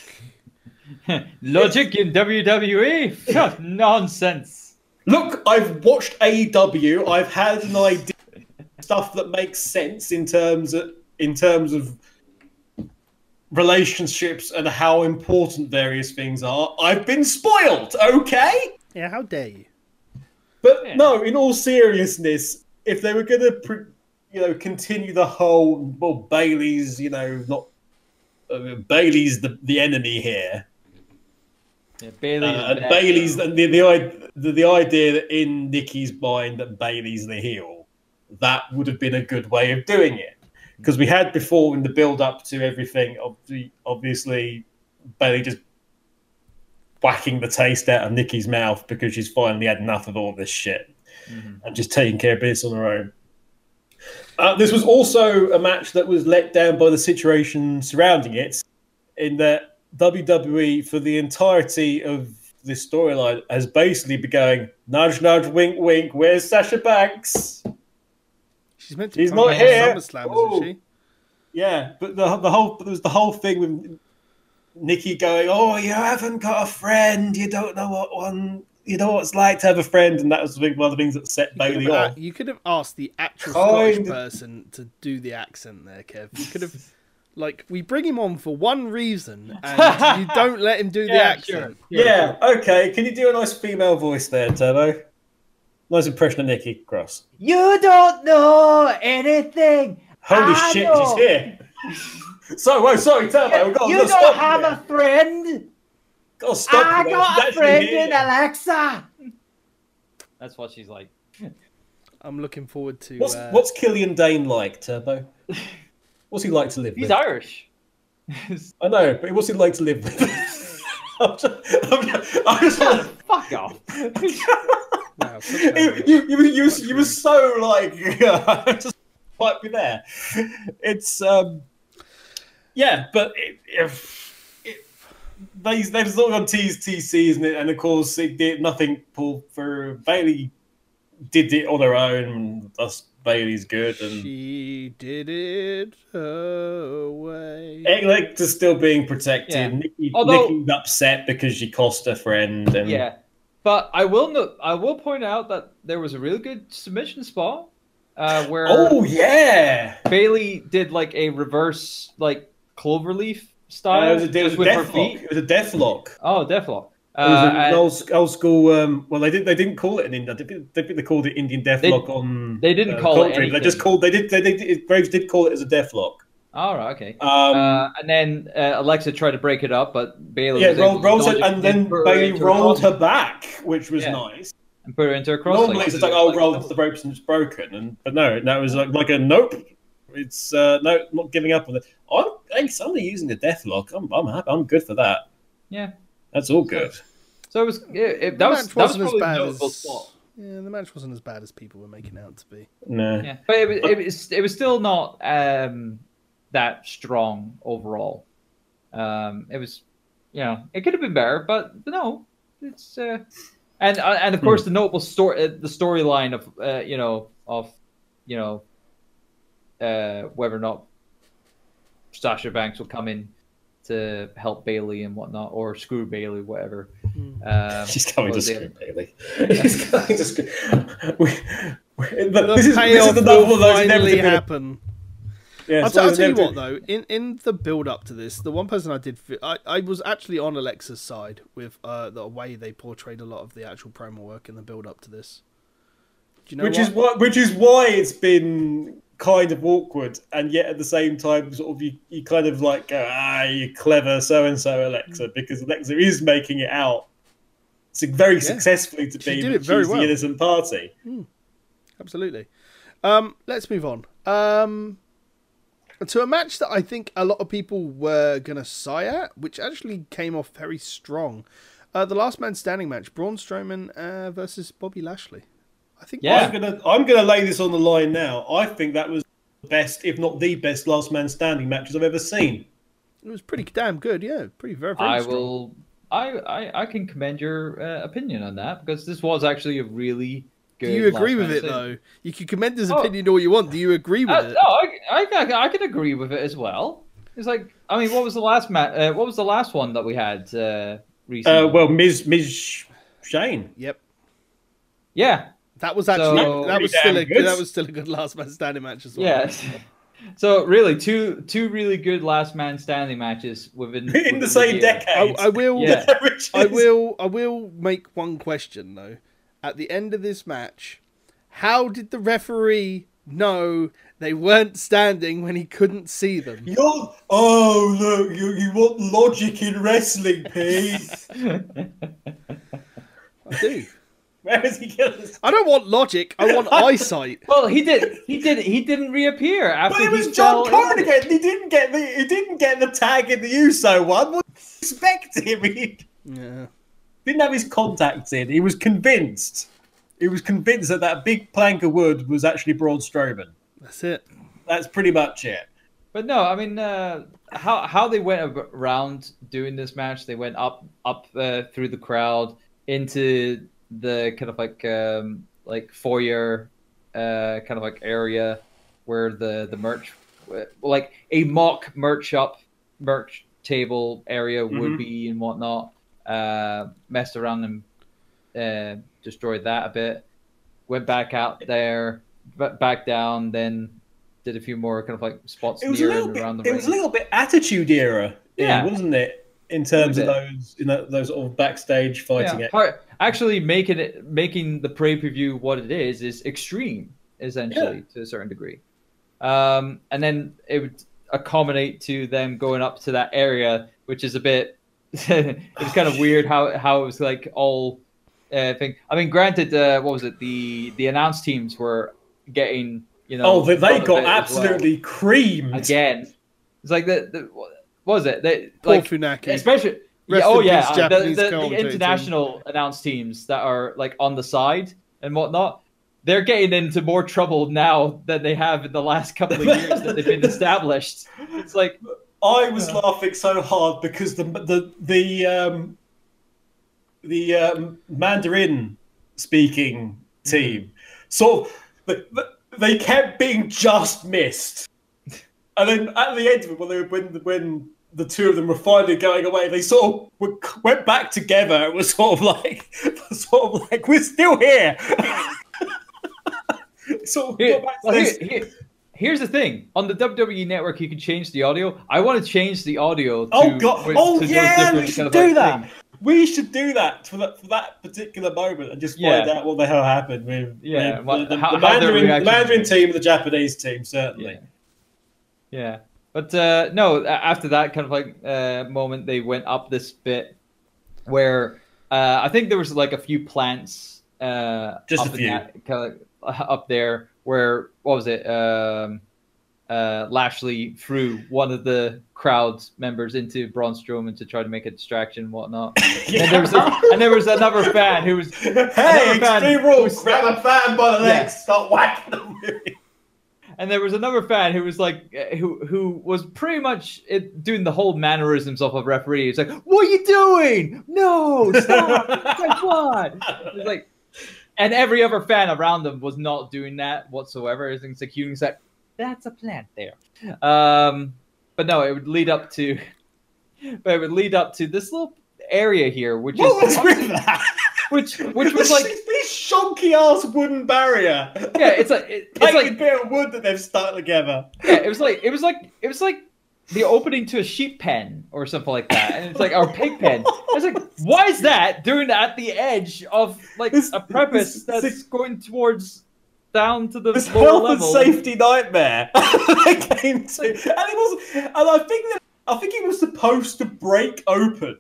logic. Logic in WWE? Nonsense. Look, I've watched AEW. I've had an idea stuff that makes sense in terms of in terms of relationships and how important various things are. I've been spoiled, okay? Yeah, how dare you? But Yeah. no, in all seriousness, if they were going to, pr- you know, continue the whole well, Bayley's, you know, not uh, Bayley's the the enemy here. Yeah, Bayley. Uh, and Bayley's the, the the the the idea that in Nikki's mind that Bayley's the heel, that would have been a good way of doing it because we had before in the build up to everything. Obviously, Bayley just whacking the taste out of Nikki's mouth because she's finally had enough of all this shit Mhm. and just taking care of business on her own. Uh, this was also a match that was let down by the situation surrounding it, in that WWE, for the entirety of this storyline, has basically been going nudge, nudge, wink, wink. Where's Sasha Banks? She's meant to He's not here. SummerSlam, Oh. isn't she? Yeah, but the the whole there was the whole thing with Nikki going, "Oh, you haven't got a friend. You don't know what one. You know what it's like to have a friend," and that was one of the things that set You Bayley off. you could have asked the actual Kind Scottish person to do the accent there, Kev. You could have, like, we bring him on for one reason, and you don't let him do the accent. sure. Yeah, okay. Can you do a nice female voice there, Turbo? Nice impression of Nikki Cross. You don't know anything. Holy I shit, know. she's here. so, oh, sorry, Turbo. We've got, you we've got don't stop have you a friend. Got to stop I you got She's a actually friend here. in Alexa. That's what she's like. I'm looking forward to. What's, uh, what's Killian Dain like, Turbo? What's he like to live He's with? Irish. I know, but what's he like to live with? I'm just, I'm just, I'm just Fuck off. Wow, you, you, you, you, you were so like just might be there. It's um, yeah, but it, if it, they they've sort of on T's TC, isn't it? And of course, it did nothing pulled for Bayley. Did it on her own, and thus Bayley's good. And She did it her way. Alexa's still being protected. Yeah. Nikki, Although- Nikki's upset because she cost her friend. And Yeah, but I will no- I will point out that there was a really good submission spot uh, where oh yeah, Bayley did like a reverse like cloverleaf Uh, style it was a, it was with her death lock. feet. It was a death lock. Oh, deathlock. It was Uh, an old, old school. Um, well, they didn't. They didn't call it an Indian. They, they they called it Indian Deathlock on. they didn't uh, call it commentary, They just called. They did. They did. Graves did call it as a Deathlock. All right, okay. Um, uh, and then uh, Alexa tried to break it up, but Bayley yeah, was rolled, able rolled it, it and then put her Bayley rolled cross- her back, which was Yeah. nice. and put her into a cross. Normally, it's just like, oh, roll the ropes and it's broken, and but no, that was like, like a nope. It's uh, no, not giving up on it. I'm, hey, somebody using the Deathlock. I'm, I'm happy. I'm good for that. Yeah. That's all good. So it was. It, it, that was that was wasn't as probably a bad notable as. spot. Yeah, the match wasn't as bad as people were making out to be. No. Yeah, but it was it was it was still not um, that strong overall. Um, it was, you know, it could have been better, but no, it's uh, and uh, and of course the notable story, uh, the storyline of uh, you know of you know uh, whether or not Sasha Banks will come in to help Bayley and whatnot, or screw Bayley, whatever. Um, She's coming to screw it- Bayley. She's coming to screw. We, we, The this, is, this payoff is another one will of those finally inevitably. happen. Yeah, I'll, t- I'll tell you what though, in in the build up to this, the one person I did, I, I was actually on Alexa's side with uh, the way they portrayed a lot of the actual promo work in the build up to this. Do you know which what? is what, which is why it's been kind of awkward, and yet at the same time, sort of you, you kind of like go, ah, you clever so and so Alexa, Mm. because Alexa is making it out so very successfully to She be did that it very she's well. the innocent party. Absolutely. Um, let's move on. Um, to a match that I think a lot of people were gonna sigh at, which actually came off very strong. Uh, the last man standing match: Braun Strowman uh, versus Bobby Lashley. I think Yeah. I'm gonna I'm gonna lay this on the line now. I think that was the best, if not the best, last man standing matches I've ever seen. It was pretty damn good. Yeah, pretty very very I strong. will. I, I I can commend your uh, opinion on that because this was actually a really good. Do you agree with man it though? You can commend his Oh. opinion all you want. Do you agree with Uh, it? no, I, I, I, I can agree with it as well. It's like, I mean, what was the last ma- uh, What was the last one that we had uh, recently? Uh, well, Miz. Miz. Shane. Yep. yeah, That was actually So- that was still a good. that was still a good last man standing match as well. yes. So really, two two really good last man standing matches within In within the same year. decade. I, I will Yeah. I will I will make one question though. At the end of this match, how did the referee know they weren't standing when he couldn't see them? You're, oh, look, you, you want logic in wrestling, Pete. I do. Where is he going to I don't want logic. I want eyesight. Well, he did. He did. He didn't reappear after But it he was John fell again. He didn't get the he didn't get the tag in the USO one. What did you expect him? Yeah. Didn't have his contacts in. He was convinced. He was convinced that that big plank of wood was actually Braun Strowman. That's it. That's pretty much it. But no, I mean, uh, how how they went around doing this match? They went up up uh, through the crowd into the kind of like um, like foyer uh, kind of like area where the the merch, like a mock merch shop, merch table area would Mhm. be and whatnot. Uh, messed around and uh, destroyed that a bit. Went back out there, back down, then did a few more kind of like spots It was a near little and bit. around the It ring. was a little bit attitude era, Yeah. yeah, wasn't it? In terms of those, in that, those sort of backstage fighting. Yeah. Part- actually, making it making the pay per view what it is is extreme, essentially to a certain degree. Um, and then it would accommodate to them going up to that area, which is a bit. it's kind of weird how how it was like all uh, thing. I mean, granted, uh, what was it? The the announced teams were getting you know. Oh, they, they got it as well. absolutely creamed. again. It's like the, the what was it? They, Paul like Funaki. especially yeah, oh yeah uh, the, the, the commentating international announced teams that are like on the side and whatnot they're getting into more trouble now than they have in the last couple of years that they've been established it's like I was laughing so hard because the the the um, the um, Mandarin speaking team sort of the, the, they kept being just missed, and then at the end of it, when they, when when the two of them were finally going away, they sort of went back together. It was sort of like sort of like we're still here. sort of here, got back to well, this- here- here- here's the thing on the WWE network you can change the audio I want to change the audio to, Oh god! with- Oh yeah, we should do like, that. things. We should do that for that for that particular moment and just find Yeah. out what the hell happened with Yeah, the, the, how- the Mandarin, Mandarin team, and the Japanese team, certainly. Yeah. Yeah. But uh, no, after that kind of like uh, moment, they went up this bit where uh, I think there was like a few plants. Uh, Just a few. that- kind of, up there where what was it? Um, uh, Lashley threw one of the crowd members into Braun Strowman to try to make a distraction and whatnot. And, there was a, and there was another fan who was hey, fan extreme rules! Grab a fan by the Yeah. legs, start whacking them. And there was another fan who was like, uh, who who was pretty much it, doing the whole mannerisms of a referee. He's like, "What are you doing? No, stop! like what?" It's like, and every other fan around them was not doing that whatsoever. Like, Hewing's like, "That's a plant there." Um, but no, it would lead up to, but it would lead up to this little area here, which What is was with that? which which was like, this, shonky ass wooden barrier. yeah, it's like it, it's like bit of wood that they've stuck together. Yeah, it was like it was like it was like the opening to a sheep pen or something like that, and it's like our pig pen. I was like, why is that doing at the edge of like This- a preface this- that's this- going towards down to the This lower health level? and safety nightmare they came to, and it was, and I think that I think it was supposed to break open,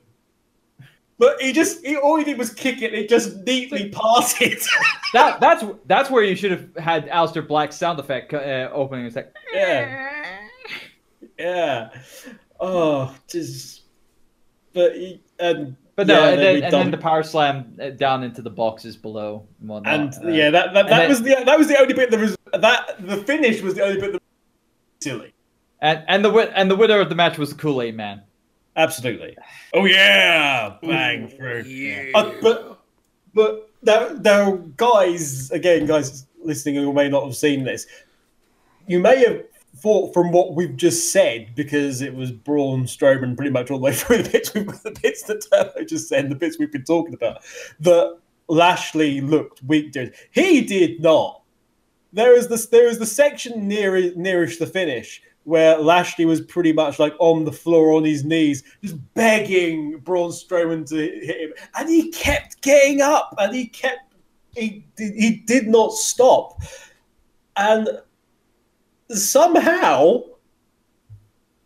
but he just he all he did was kick it. It just neatly passed it. That that's that's where you should have had Aleister Black's sound effect uh, opening. It's like, yeah, yeah. Oh, just but he, and but no, yeah, and, then then, and then the power slam uh, down into the boxes below and whatnot. And Uh, yeah, that that, and that then- was the that was the only bit that was that the finish was the only bit that silly. And and the and the winner of the match was the Kool Aid Man. Absolutely. Oh yeah, bang through. Yeah. Uh, but but there, there are guys again, guys listening who may not have seen this. You may have from what we've just said because it was Braun Strowman pretty much all the way through the bits, the bits that Turbo just said, the bits we've been talking about, that Lashley looked weak. Dude, he did not. There is this. There is the section near nearest the finish where Lashley was pretty much like on the floor on his knees, just begging Braun Strowman to hit him, and he kept getting up, and he kept he he did not stop, and somehow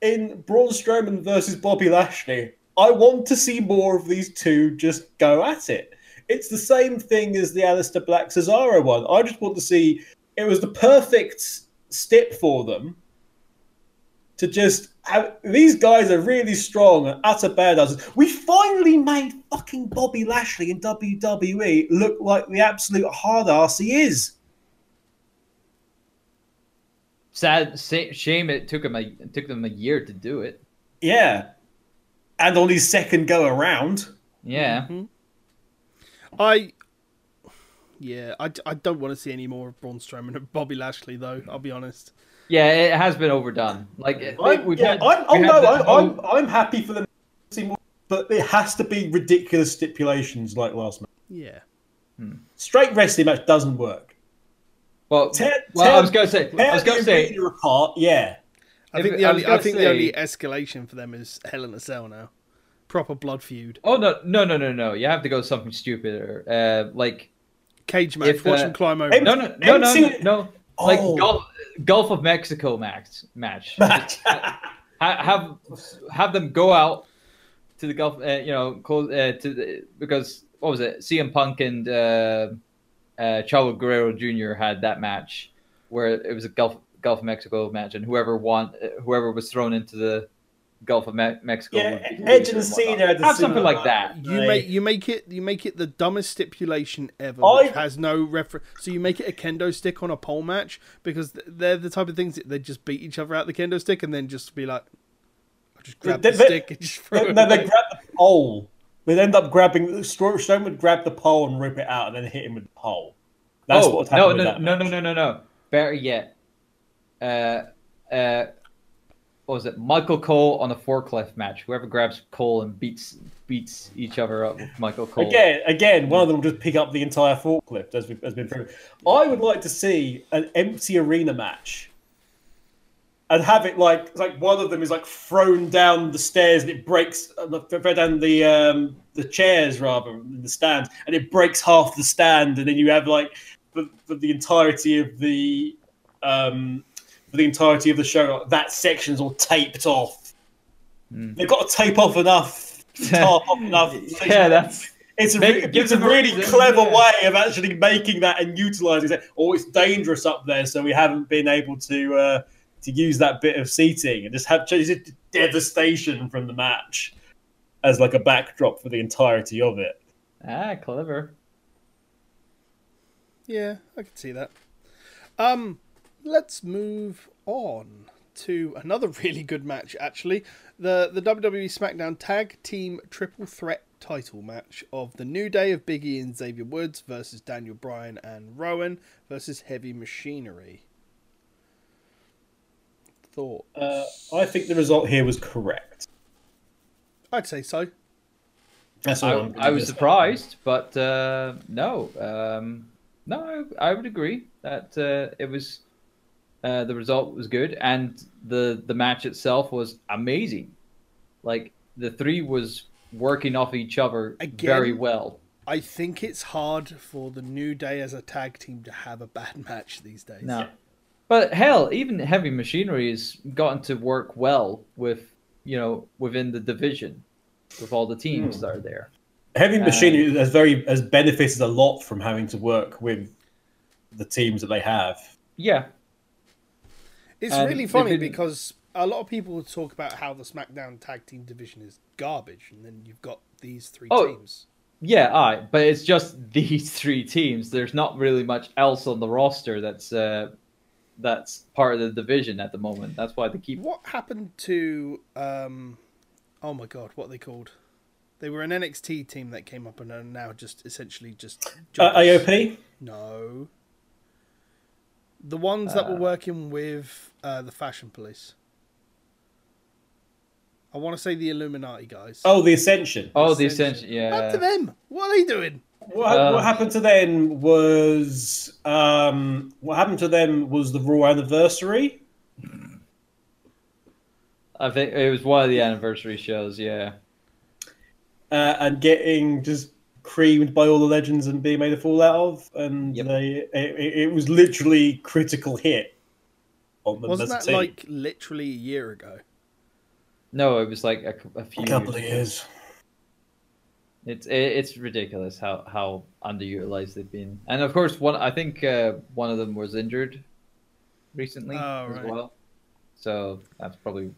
in Braun Strowman versus Bobby Lashley, I want to see more of these two just go at it. It's the same thing as the Aleister Black Cesaro one. I just want to see it was the perfect step for them to just have these guys are really strong and utter badasses. We finally made fucking Bobby Lashley in WWE look like the absolute hard ass he is. Sad shame it took him a it took them a year to do it. Yeah, and on his second go around. Yeah. Mm-hmm. I. Yeah, I, I don't want to see any more of Braun Strowman and Bobby Lashley though. I'll be honest. Yeah, it has been overdone. Like, I'm, yeah, had, I'm, oh no, I, I'm I'm happy for them to see more, but it has to be ridiculous stipulations like last match. Yeah, hmm. straight wrestling match doesn't work. Well, tear, well, tear, I was going to say, I was going to say, apart, yeah. I think the only I, I think say, the only escalation for them is Hell in a Cell now, proper blood feud. Oh no, no, no, no, no! You have to go something stupider, uh, like cage match. If, Watch uh, them climb over. No, no, no, no, no, no. Like oh. Gulf, Gulf of Mexico match. Match. have have them go out to the Gulf. Uh, you know, close uh, to the, because what was it? CM Punk and uh, Chavo Guerrero Jr. had that match where it was a Gulf Gulf of Mexico match, and whoever won, whoever was thrown into the Gulf of Me- Mexico. Yeah, Edge and Cena have something like that. You make you make it you make it the dumbest stipulation ever, which has no reference. So you make it a kendo stick on a pole match because they're the type of things that they just beat each other out the kendo stick and then just be like, I just grab they, the they, stick and just throw they, it. No, they grab the pole. They'd end up grabbing. Strowman would grab the pole and rip it out, and then hit him with the pole. That's oh, what no, no, no, no, no, no, no. Better yet, uh, uh, what was it? Michael Cole on a forklift match. Whoever grabs Cole and beats beats each other up with Michael Cole. Again, again, one of them will just pick up the entire forklift, as, we, has been proven. I would like to see an empty arena match and have it like like one of them is like thrown down the stairs and it breaks uh, thrown down the um, the chairs rather than the stand and it breaks half the stand and then you have like for, for the entirety of the um, for the entirety of the show. That section's all taped off. Mm. They've got to tape off enough, tarp off enough. yeah, that's. It's a, re- it's a really reason, clever yeah. way of actually making that and utilizing it. Oh, it's dangerous up there, so we haven't been able to uh, to use that bit of seating and just have just devastation from the match as like a backdrop for the entirety of it. Ah, clever. Yeah, I can see that. Um, let's move on to another really good match. Actually, the the WWE SmackDown Tag Team Triple Threat Title match of the New Day of Biggie and Xavier Woods versus Daniel Bryan and Rowan versus Heavy Machinery. Thoughts? Uh, I think the result here was correct. I'd say so. That's all I, I was surprised, but uh, no, um, no, I, I, would agree that uh, it was uh, the result was good, and the the match itself was amazing. Like the three was working off each other Again, very well. I think it's hard for the New Day as a tag team to have a bad match these days. No, but hell, even Heavy Machinery has gotten to work well with you know within the division with all the teams hmm. that are there. Heavy Machinery um, has very has benefited a lot from having to work with the teams that they have. Yeah, it's um, really funny been... because a lot of people talk about how the SmackDown tag team division is garbage, and then you've got these three oh, teams. Yeah, I. But it's just these three teams. There's not really much else on the roster that's uh, that's part of the division at the moment. That's why they keep. What happened to um oh my god, what are they called? They were an NXT team that came up and are now just essentially just Uh, jobbers. AOP. No. The ones that were Uh, working with uh, the Fashion Police. I want to say the Illuminati guys. Oh, the Ascension. Oh, the Ascension. Ascension. What happened to them? What are they doing? What, Uh, what happened to them was um, what happened to them was the Raw anniversary. I think it was one of the anniversary shows. Yeah. uh, and getting just creamed by all the legends and being made a fool out of, and Yep. they it, it- it was literally critical hit on them Wasn't that team. like literally a year ago? No, it was like a, a few. a couple of years. ago. years? It's it, it's ridiculous how how underutilized they've been, and of course one I think uh, one of them was injured recently Oh, as right. well, so that's probably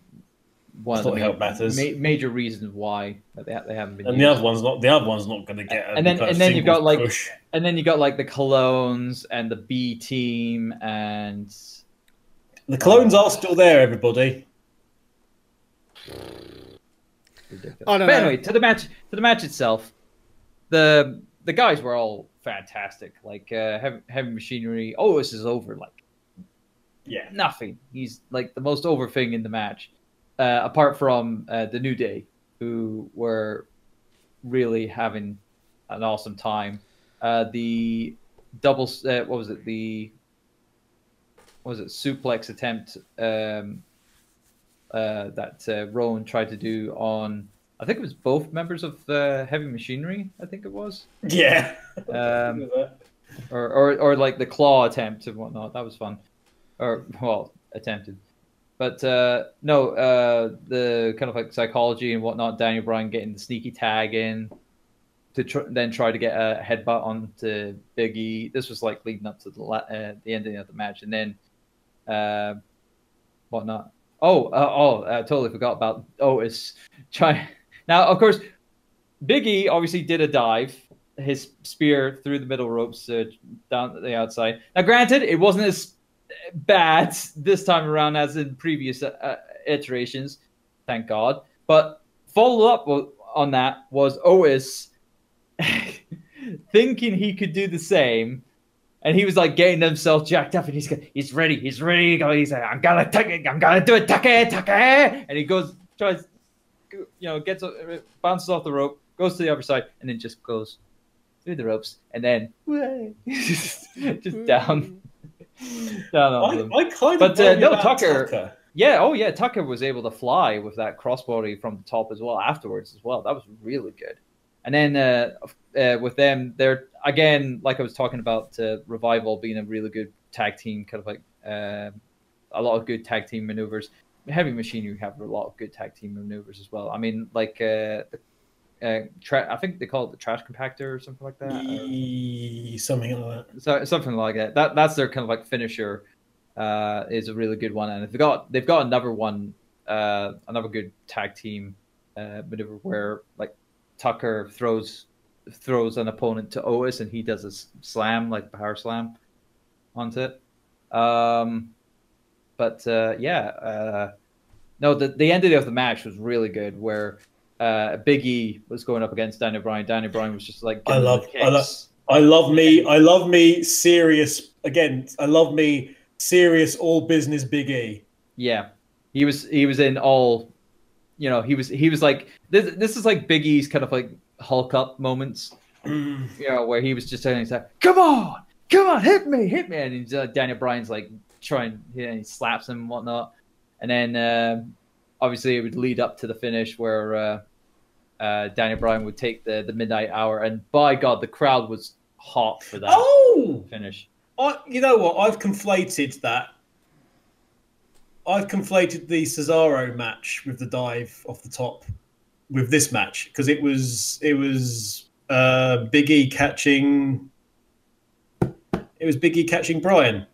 one of the help matters. ma- major reasons why that they, ha- they haven't been. And the other one's not. The other one's not going to get. And then- and then you've got, singles like- push. and then you got like the Colóns and the B team and the clones are still there. Everybody. Ridiculous. I don't but know. anyway, to the match to the match itself, the the guys were all fantastic. Like uh, heavy, heavy machinery. Oh, this is over. Like Yeah. nothing. He's like the most over thing in the match, uh, apart from uh, the New Day, who were really having an awesome time. Uh, the double, uh, what was it? The what was it suplex attempt um, uh, that uh, Rowan tried to do on. I think it was both members of uh, Heavy Machinery. I think it was, Yeah. um, or, or or like the claw attempt and whatnot. That was fun, or well attempted. But uh, no, uh, the kind of like psychology and whatnot. Daniel Bryan getting the sneaky tag in to tr- then try to get a headbutt onto Big E. This was like leading up to the la- uh, the ending of the match, and then uh, whatnot. Oh, uh, oh, I totally forgot about Otis. Try now, of course, Big E obviously did a dive, his spear through the middle ropes uh, down the outside. Now, granted, it wasn't as bad this time around as in previous uh, uh, iterations, thank God. But follow up on that was Otis thinking he could do the same. And he was like getting himself jacked up, and he's he's ready, he's ready to go. He's like, I'm gonna take it, I'm gonna do it, take it, take it. And he goes, tries, you know, gets uh, bounces off the rope, goes to the other side, and then just goes through the ropes, and then just down, down on them. I, I kind of. But, uh, no, about Tucker- Yeah, oh yeah, Tucker was able to fly with that crossbody from the top as well afterwards as well. That was really good. And then uh, uh, with them, they're again like I was talking about uh, revival being a really good tag team, kind of like uh, a lot of good tag team maneuvers. Heavy Machinery have a lot of good tag team maneuvers as well. I mean, like uh, the, uh, tra- I think they call it the trash compactor or something like that. or- Something like that. so, something like that. That that's their kind of like finisher. Uh, is a really good one, and they've got they've got another one, uh, another good tag team uh, maneuver where like Tucker throws throws an opponent to Otis, and he does a slam like power slam onto it. Um, but uh, yeah, uh, no, the the ending of the match was really good, where uh, Big E was going up against Daniel Bryan. Daniel Bryan was just like I love- I love- I love me. I love me. Serious again. I love me. Serious all business. Big E. Yeah, he was he was in all, you know, he was he was like this. This is like Big E's kind of like Hulk up moments, you know, where he was just saying, like, "Come on, come on, hit me, hit me," and he's, uh, Daniel Bryan's like trying, yeah, he slaps him and whatnot, and then um obviously it would lead up to the finish where uh, uh, Daniel Bryan would take the the midnight hour, and by God, the crowd was hot for that Oh, finish. I, you know what? I've conflated that. I've conflated the Cesaro match with the dive off the top with this match because it was it was uh, Big E catching. It was Big E catching Bryan.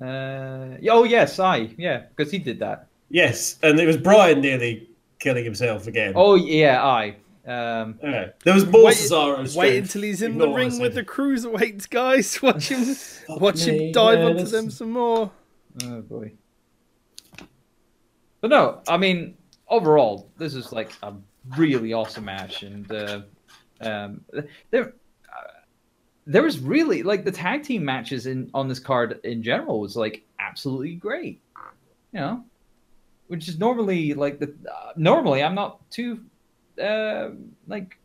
Uh, oh yes, I yeah, because he did that. Yes, and it was Bryan nearly killing himself again. Oh yeah, I Um, Okay. There was more Wait- Cesaro Wait strength. until he's in the Ignore what I ring with the said. cruiserweights, guys. Watch him, watch me, him dive yeah, onto them some more. Oh boy. But no, I mean, overall, this is like a really awesome match, and uh, um, there, uh, there was really like the tag team matches in on this card in general was like absolutely great. You know, which is normally like the uh, normally I'm not too uh, like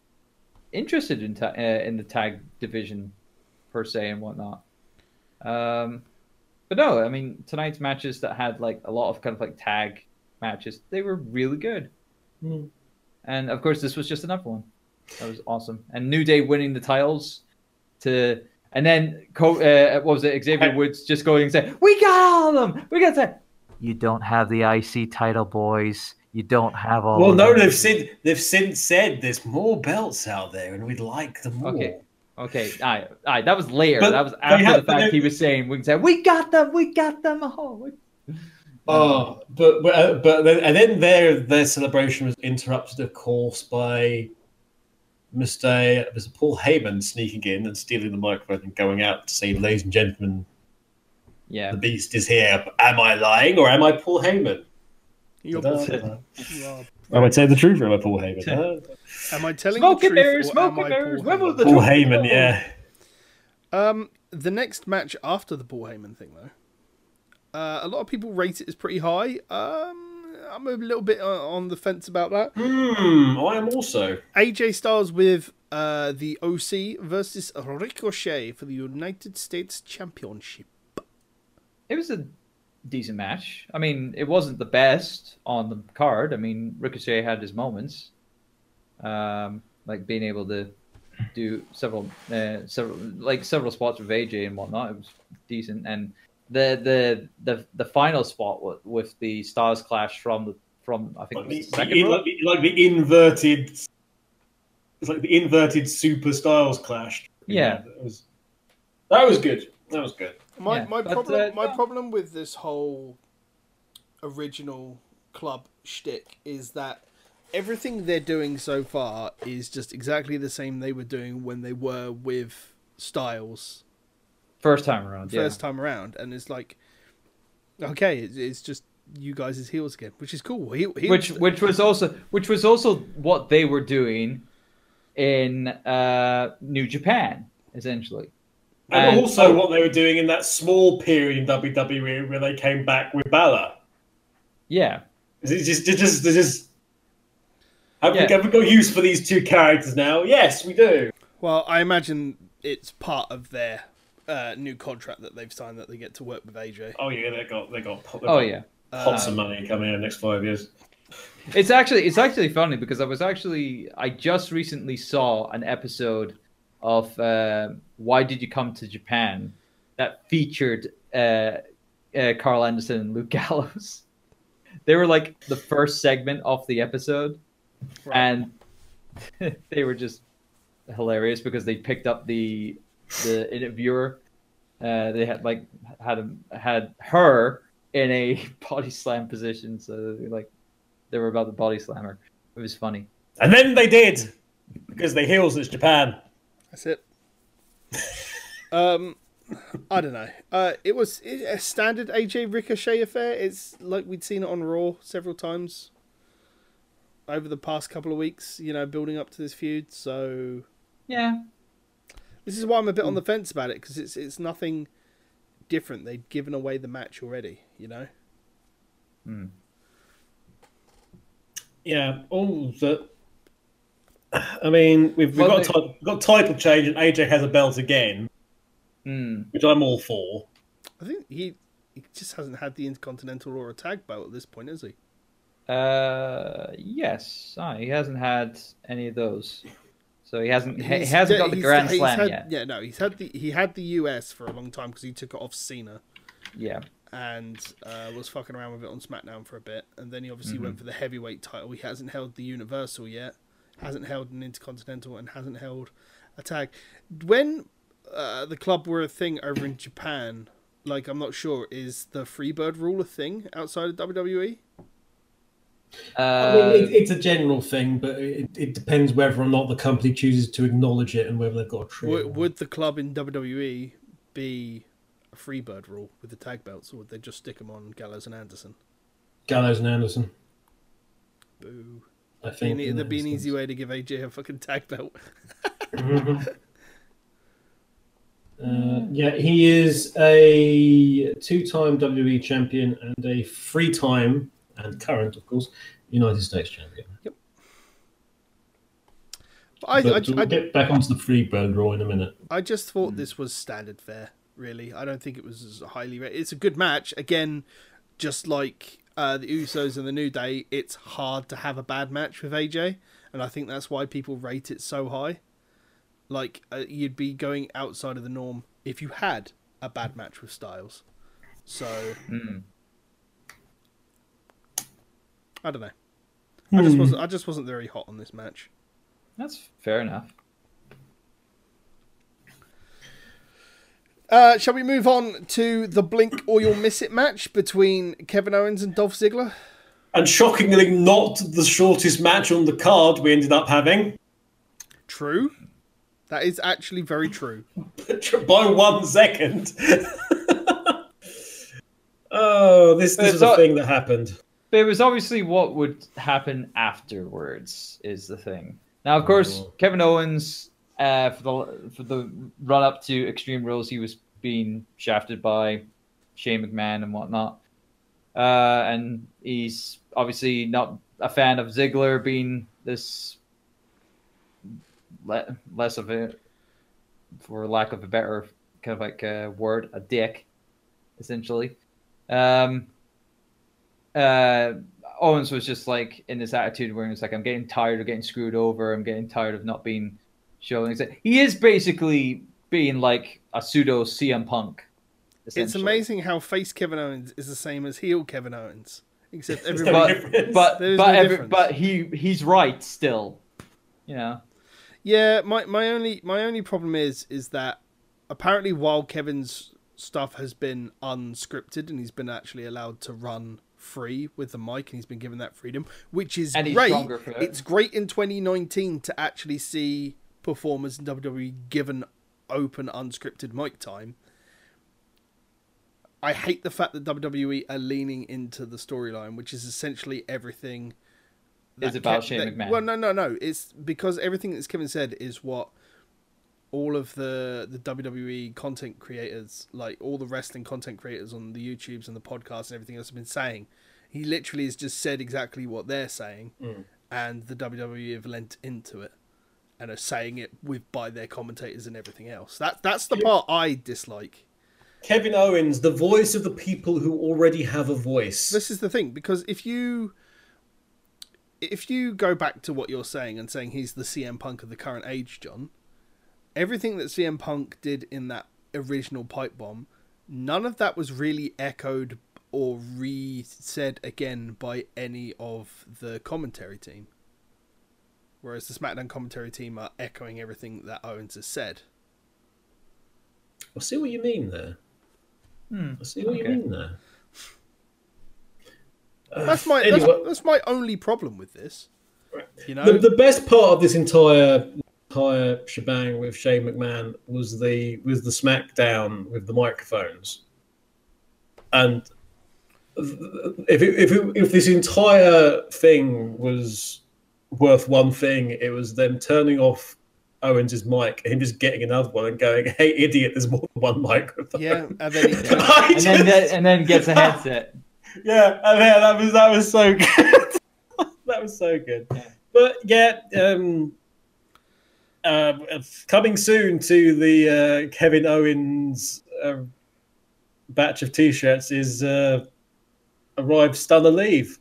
interested in ta- uh, in the tag division per se and whatnot. Um, but no, I mean tonight's matches that had like a lot of kind of like tag matches, they were really good. Hmm. And of course, this was just another one. That was awesome. And New Day winning the titles to, and then uh, what was it? Xavier Woods just going and saying, "We got all of them. We got that." You don't have the IC title, boys. You don't have all. Well, of no, them." they've said they've since said there's more belts out there, and we'd like them more. Okay. Okay, all right, all right. That was later. But that was after have- the fact they- he was saying we can say we got them, we got them. Oh, Oh, but but, uh, but then, and then their their celebration was interrupted, of course, by Mr. Mr. Paul Heyman sneaking in and stealing the microphone and going out to say, "Ladies and gentlemen, yeah. the Beast is here." Am I lying or am I Paul Heyman? You're Da- bullshit. da- You are. I would say the truth, or am I Paul Heyman? Huh? Am I telling Smoke the and truth? mirrors, or smoke am and I mirrors. Paul When will Heyman? the Paul Heyman, yeah. Um, the next match after the Paul Heyman thing, though, uh, a lot of people rate it as pretty high. Um, I'm a little bit uh, on the fence about that. Hmm, I am also. AJ Styles with uh, the OC versus Ricochet for the United States Championship. It was a decent match. I mean, it wasn't the best on the card. I mean, Ricochet had his moments, um, like being able to do several, uh, several, like several spots with AJ and whatnot. It was decent, and the the the the final spot with, with the Styles Clash from the from I think Like the, the like, the- like the inverted. It's like the inverted Super Styles clash. Yeah. that was that was good. That was good. My Yeah, my but, problem uh, my no. problem with this whole original club shtick is that everything they're doing so far is just exactly the same they were doing when they were with Styles First time around, yeah. first time around, and it's like, okay, it's, it's just you guys as heels again, which is cool. He, he which which was also which was also what they were doing in uh, New Japan, essentially. And, And- also what they were doing in that small period in WWE where they came back with Balor. Yeah, Is it just, just, just, just have, we, Yeah. have we got use for these two characters now? Yes, we do. well, I imagine it's part of their uh, new contract that they've signed that they get to work with AJ. Oh yeah, they got they got. They got oh yeah. pots of money coming in the next five years. It's actually it's actually funny because I was actually I just recently saw an episode of uh, Why Did You Come to Japan that featured uh, uh, Karl Anderson and Luke Gallows. They were like the first segment of the episode, and they were just hilarious because they picked up the the interviewer. Uh, they had like had him, had her in a body slam position, so they, like they were about the body slammer. It was funny. And then they did because they heels it's Japan. That's it. um, I don't know. Uh, it was a standard AJ Ricochet affair. It's like we'd seen it on Raw several times over the past couple of weeks. You know, building up to this feud. So Yeah, this is why I'm a bit on the fence about it because it's it's nothing different. They'd given away the match already. You know. Yeah, all the. I mean, we've, we've got a we've got title change, and AJ has a belt again, Hmm. which I'm all for. I think he he just hasn't had the Intercontinental or a tag belt at this point, has he? Uh, yes. Ah, he hasn't had any of those, so he hasn't. He hasn't got the he's- Grand he's Slam had- yet. Yeah, no, he's had the he had the US for a long time because he took it off Cena. Yeah. and uh, was fucking around with it on SmackDown for a bit, and then he obviously Mm-hmm. went for the heavyweight title. He hasn't held the Universal yet, hasn't held an Intercontinental, and hasn't held a tag. When uh, the club were a thing over in Japan, like I'm not sure, is the Freebird rule a thing outside of WWE? Uh, I mean, it, it's a general thing, but it, it depends whether or not the company chooses to acknowledge it and whether they've got a tree. Would, would the club in WWE be a freebird rule with the tag belts, or would they just stick them on Gallows and Anderson? Gallows and Anderson, Boo. I think. in there'd be an easy way to give AJ a fucking tag belt. Uh, yeah, he is a two-time WWE champion and a three-time and current, of course, United States champion. But I, but I, we'll I, get back onto the Freebird Raw in a minute. I just thought this was standard fare, really. I don't think it was as highly rated. It's a good match. Again, just like uh, the Usos and the New Day, it's hard to have a bad match with AJ, and I think that's why people rate it so high. Like, uh, you'd be going outside of the norm if you had a bad match with Styles. So, hmm. I don't know. I just Hmm. wasn't. I just wasn't very hot on this match. That's fair enough. Uh, shall we move on to the Blink or You'll Miss It match between Kevin Owens and Dolph Ziggler? And shockingly, not the shortest match on the card we ended up having True. That is actually very true. by one second. oh, this, this It's was a thing that happened. But it was obviously what would happen afterwards is the thing. Now, of course, Oh. Kevin Owens uh, for the for the run up to Extreme Rules, he was being shafted by Shane McMahon and whatnot, uh, and he's obviously not a fan of Ziggler being this le- less of a, for lack of a better kind of like a word, a dick, essentially. Um, uh, Owens was just like in this attitude where he was like, I'm getting tired of getting screwed over. I'm getting tired of not being shown. He is basically being like a pseudo CM Punk. It's amazing how face Kevin Owens is the same as heel Kevin Owens, except There's everybody. no. But but no every, but he he's right still. You know. Yeah, my, my only my only problem is is that apparently while Kevin's stuff has been unscripted and he's been actually allowed to run free with the mic and he's been given that freedom, which is great. it. It's great in 2019 to actually see performers in WWE given open unscripted mic time. I hate the fact that WWE are leaning into the storyline, which is essentially everything. Is that about Shane that- McMahon. Well, no, no, no. It's because everything that Kevin said is what all of the the WWE content creators, like all the wrestling content creators on the YouTubes and the podcasts and everything else, have been saying. He literally has just said exactly what they're saying, Mm. and the WWE have lent into it and are saying it with by their commentators and everything else. That that's the part I dislike. Kevin Owens, the voice of the people who already have a voice. This is the thing because if you if you go back to what you're saying and saying he's the CM Punk of the current age, John, everything that CM Punk did in that original pipe bomb, none of that was really echoed or re-said again by any of the commentary team. Whereas the SmackDown commentary team are echoing everything that Owens has said. I see what you mean there. Hmm, I see what okay. you mean there. Uh, That's my anyway, that's, that's my only problem with this. You know, the, the best part of this entire entire shebang with Shane McMahon was the was the SmackDown with the microphones, and if it, if it, if this entire thing was worth one thing, it was them turning off Owens's mic and him just getting another one and going, "Hey, idiot! There's more than one microphone." yeah, and then he I And then just- and then gets a headset. yeah, and yeah, that was that was so good. that was so good. But yeah, um, uh, coming soon to the uh, Kevin Owens uh, batch of T-shirts is uh, arrived stunner leave.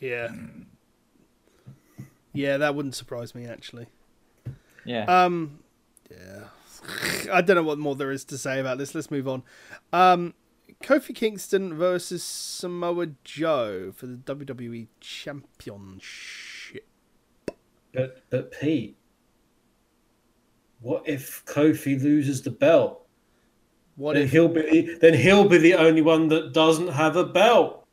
Yeah. Yeah, that wouldn't surprise me actually. Yeah. Um yeah. I don't know what more there is to say about this. Let's move on. Um Kofi Kingston versus Samoa Joe for the WWE Championship. But but Pete, what if Kofi loses the belt? What then if he'll be then he'll be the only one that doesn't have a belt.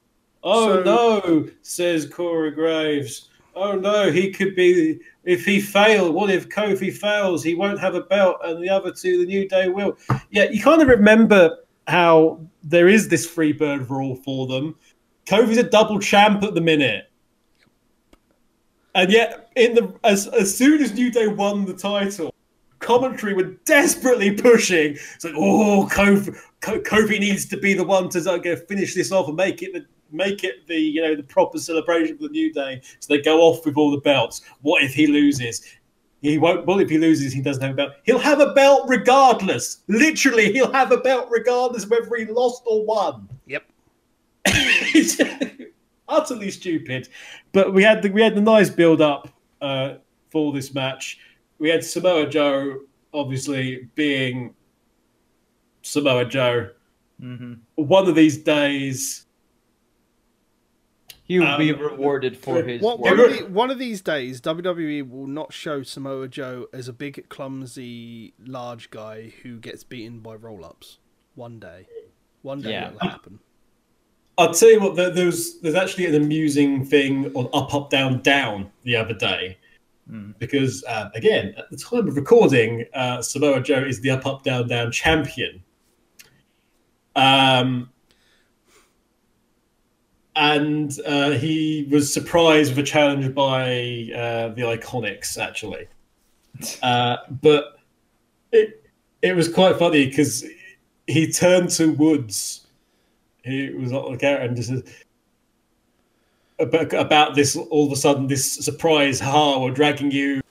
Oh So- no, says Corey Graves. Oh no, he could be. If he failed, what if Kofi fails? He won't have a belt, and the other two, the New Day, will. Yeah, you kind of remember how there is this free bird rule for them. Kofi's a double champ at the minute, and yet in the as as soon as New Day won the title, commentary were desperately pushing. It's like, oh, Kofi, Kofi needs to be the one to go finish this off and make it the make it the you know the proper celebration for the New Day. So they go off with all the belts. What if he loses? He won't. Well, if he loses, he doesn't have a belt. He'll have a belt regardless. Literally, he'll have a belt regardless whether he lost or won. Yep. utterly stupid. But we had the we had the nice build up uh, for this match. We had Samoa Joe obviously being Samoa Joe. hmm One of these days, He will be Um, rewarded for his One, work. one, of the, one of these days, WWE will not show Samoa Joe as a big, clumsy, large guy who gets beaten by roll ups. One day. One day Yeah. it'll happen. I'll tell you what. There's there's actually an amusing thing on Up Up Down Down the other day. Mm. Because uh, again, at the time of recording, uh, Samoa Joe is the Up Up Down Down champion. Um, and uh, he was surprised with a challenge by uh, the Iconics, actually. Uh, but it it was quite funny because he turned to Woods, who was on the character, and just said about this. All of a sudden, this surprise, ha, we're dragging you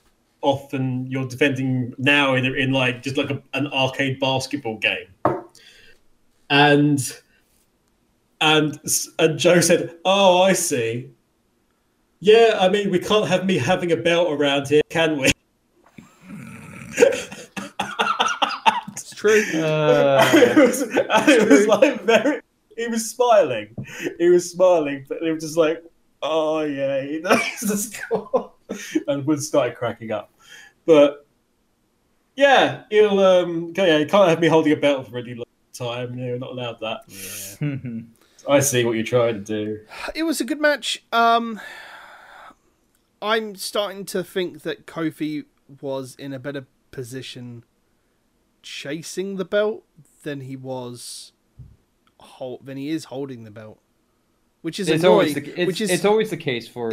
off, and you're defending now in in like just like a, an arcade basketball game, and and and Joe said, "Oh, I see. Yeah, I mean, we can't have me having a belt around here, can we?" It's true. Uh, it was, and it was like very. He was smiling. He was smiling, but it was just like, "Oh yeah, he knows the score," and Wood started cracking up. But yeah, he'll um, yeah, he can't have me holding a belt for any long time. You know, not allowed that. Mhm. I see what you're trying to do. It was a good match. Um, I'm starting to think that Kofi was in a better position chasing the belt than he was hold, than he is holding the belt, which is it's annoying. always the, it's, which is it's always the case for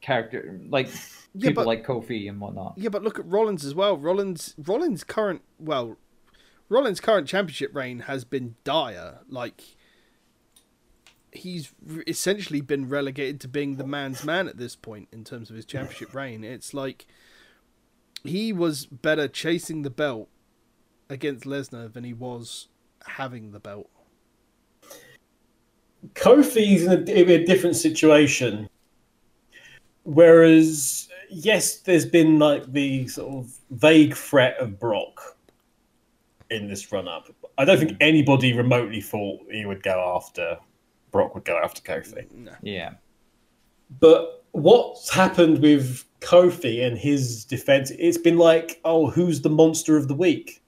character like Yeah, people but- like Kofi and whatnot. Yeah, but look at Rollins as well. Rollins Rollins current well Rollins current championship reign has been dire. Like he's essentially been relegated to being the man's man at this point in terms of his championship reign. It's like he was better chasing the belt against Lesnar than he was having the belt. Kofi's in a, in a different situation. Whereas, yes, there's been like the sort of vague threat of Brock in this run up. I don't think hmm. anybody remotely thought he would go after Brock would go after Kofi. Yeah. But what's happened with Kofi and his defense? It's been like, oh, who's the monster of the week?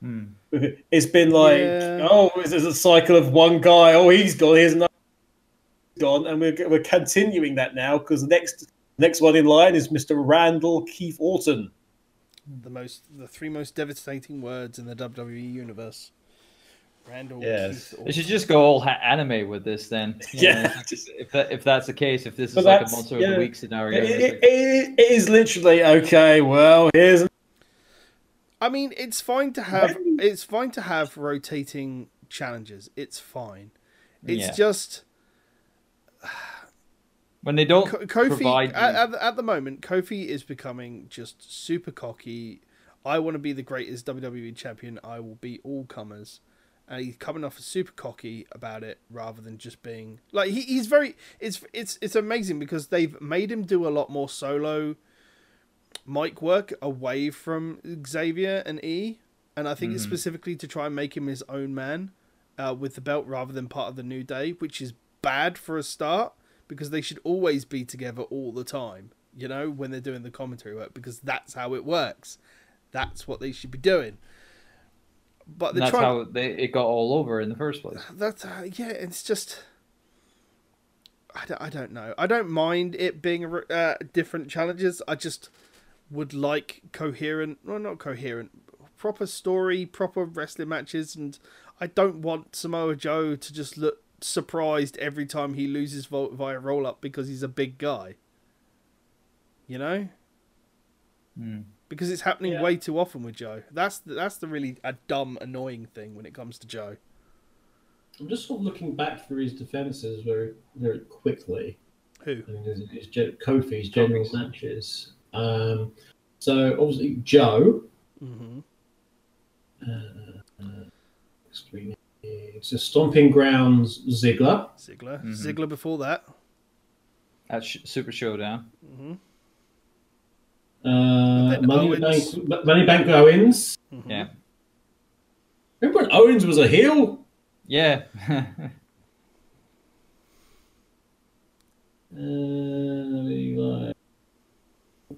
Hmm. It's been like, Yeah. oh, there's a cycle of one guy. Oh, he's gone. Here's another gone, and we're we're continuing that now because the next next one in line is Mr. Randall Keith Orton. The most the three most devastating words in the WWE universe. Randall Yes. Keith They should just go all ha- anime with this then. You Yeah. know, if that if that's the case, if this is But like a that's- monster of the week scenario, It, it's it- it- it is literally okay. Well, here's I mean, it's fine to have it's fine to have rotating challenges. It's fine. It's Yeah. just when they don't Ko- Kofi provide at, at, at the moment. Kofi is becoming just super cocky. I want to be the greatest WWE champion. I will beat all comers, and he's coming off as super cocky about it rather than just being like he, he's very. It's it's it's amazing because they've made him do a lot more solo mic work away from Xavier and E, and I think it's specifically to try and make him his own man uh, with the belt rather than part of the New Day, which is bad for a start because they should always be together all the time. You know, when they're doing the commentary work, because that's how it works. That's what they should be doing. But that's trying. how they, it got all over in the first place. That's uh, yeah. It's just I don't, I don't know. I don't mind it being uh, different challenges. I just would like coherent, well, not coherent, proper story, proper wrestling matches, and I don't want Samoa Joe to just look surprised every time he loses via roll up because he's a big guy. You know, Hmm. Because it's happening Yeah. way too often with Joe. That's the, that's the really a dumb, annoying thing when it comes to Joe. I'm just sort of looking back through his defenses very, very quickly. Who? I mean, his, his, gen- Kofi's general matches. Um, so obviously Joe. hmm Uh, uh, extreme- it's a stomping grounds Ziggler. Ziggler. Mhm. Ziggler before that. At Sh- Super Showdown. hmm Uh, Money, Owens. Bank, Money Bank Owens. hmm Yeah. Remember when Owens was a heel? Yeah. Uh, we like.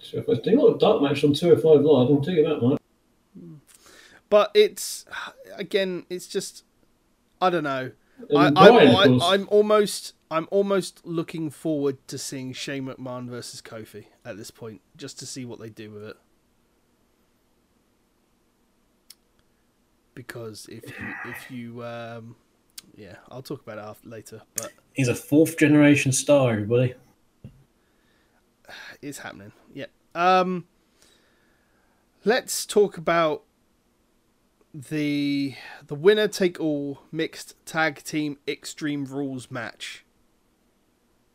So if I was doing a lot of dark match on 205 Live, I'll tell you that much. But it's again, it's just I don't know. I, And I, Bryan, of I, course. I'm almost I'm almost looking forward to seeing Shane McMahon versus Kofi at this point, just to see what they do with it. Because if you, if you um, yeah, I'll talk about it after, later, but He's a fourth generation star, everybody. it's happening. Yeah. Um, let's talk about the the winner take all mixed tag team extreme rules match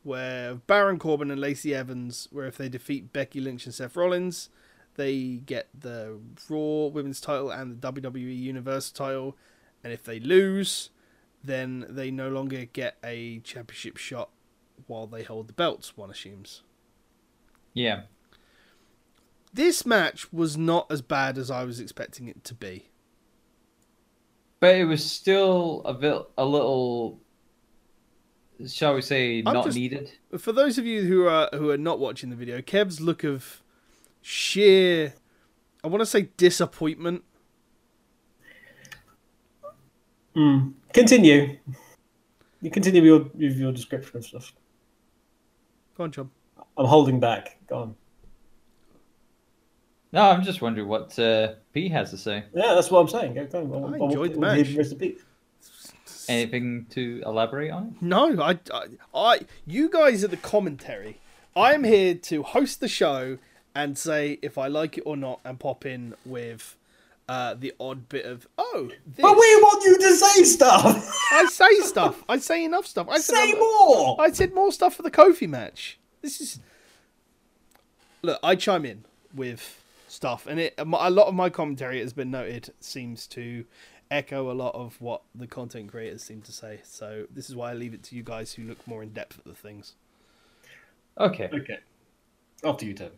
where Baron Corbin and Lacey Evans where if they defeat Becky Lynch and Seth Rollins they get the Raw women's title and the WWE Universal title and if they lose then they no longer get a championship shot while they hold the belts one assumes yeah. this match was not as bad as I was expecting it to be. But it was still a bit, a little, shall we say, I'm not just- needed. For those of you who are who are not watching the video, Kev's look of sheer, I want to say disappointment. Mm. Continue. You continue with your, with your description of stuff. Go on, John. I'm holding back. Go on. No, I'm just wondering what uh, P has to say. Yeah, that's what I'm saying. Go, go on. I enjoyed the want to match. the rest of it. Anything to elaborate on? No, I, I, I, you guys are the commentary. I'm here to host the show and say if I like it or not, and pop in with uh, the odd bit of oh. This. But we want you to say stuff. I say stuff. I say enough stuff. I said say I'm- more. I said more stuff for the Kofi match. This is look. I chime in with stuff, and it a lot of my commentary has been noted seems to echo a lot of what the content creators seem to say. So this is why I leave it to you guys who look more in depth at the things. Okay. Okay. After you, Toby.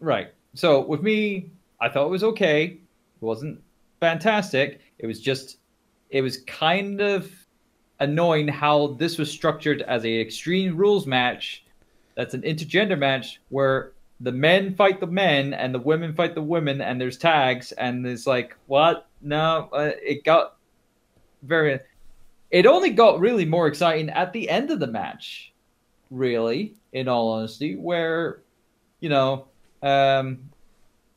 Right. So with me, I thought it was okay. It wasn't fantastic. It was just, it was kind of annoying how this was structured as a extreme rules match. That's an intergender match where the men fight the men and the women fight the women, and there's tags, and it's like, what? No, uh, it got very. It only got really more exciting at the end of the match, really, in all honesty, where, you know, um,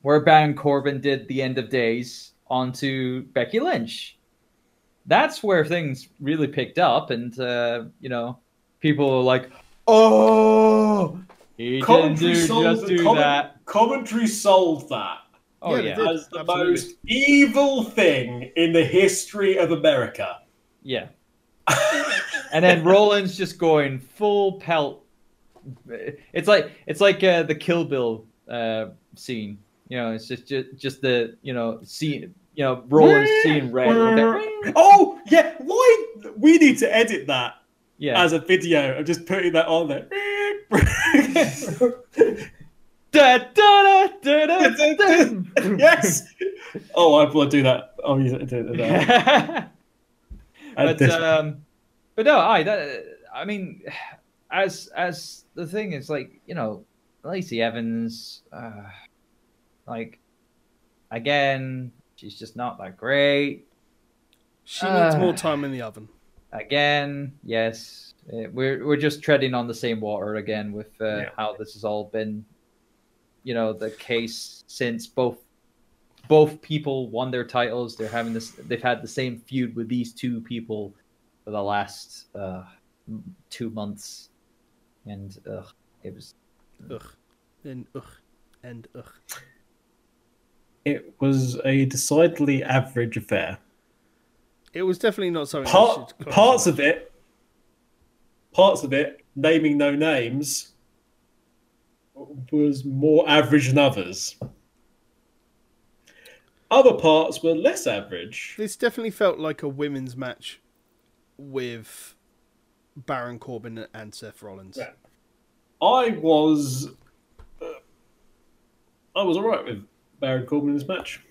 where Baron Corbin did the end of days onto Becky Lynch. That's where things really picked up, and uh, you know, people are like, "Oh, he didn't do, just do comment- that." Commentary sold that Oh Yeah, yeah, as the absolutely. most evil thing in the history of America. yeah. and then Rollins just going full pelt. It's like it's like uh, the Kill Bill uh, scene. You know, it's just, just just the you know scene. You know, Rollins seeing red. oh yeah, why we need to edit that Yeah. as a video and just putting that on there. Da, da, da, da, da, da. yes. Oh, I will do that. Oh, yeah, do that. but um, but no, I that I mean, as as the thing is like you know, Lacey Evans, uh, like again, she's just not that great. She needs Uh. more time in the oven. Again, yes, we're we're just treading on the same water again with uh, Yeah. how this has all been, you know, the case since both both people won their titles. They're having this. They've had the same feud with these two people for the last uh, two months, and ugh, it was Ugh. And ugh. And ugh. It was a decidedly average affair. It was definitely not something. Part, I should parts of it, parts of it, naming no names, was more average than others. Other parts were less average. This definitely felt like a women's match with Baron Corbin and Seth Rollins. Yeah. I was, uh, I was alright with Baron Corbin in this match.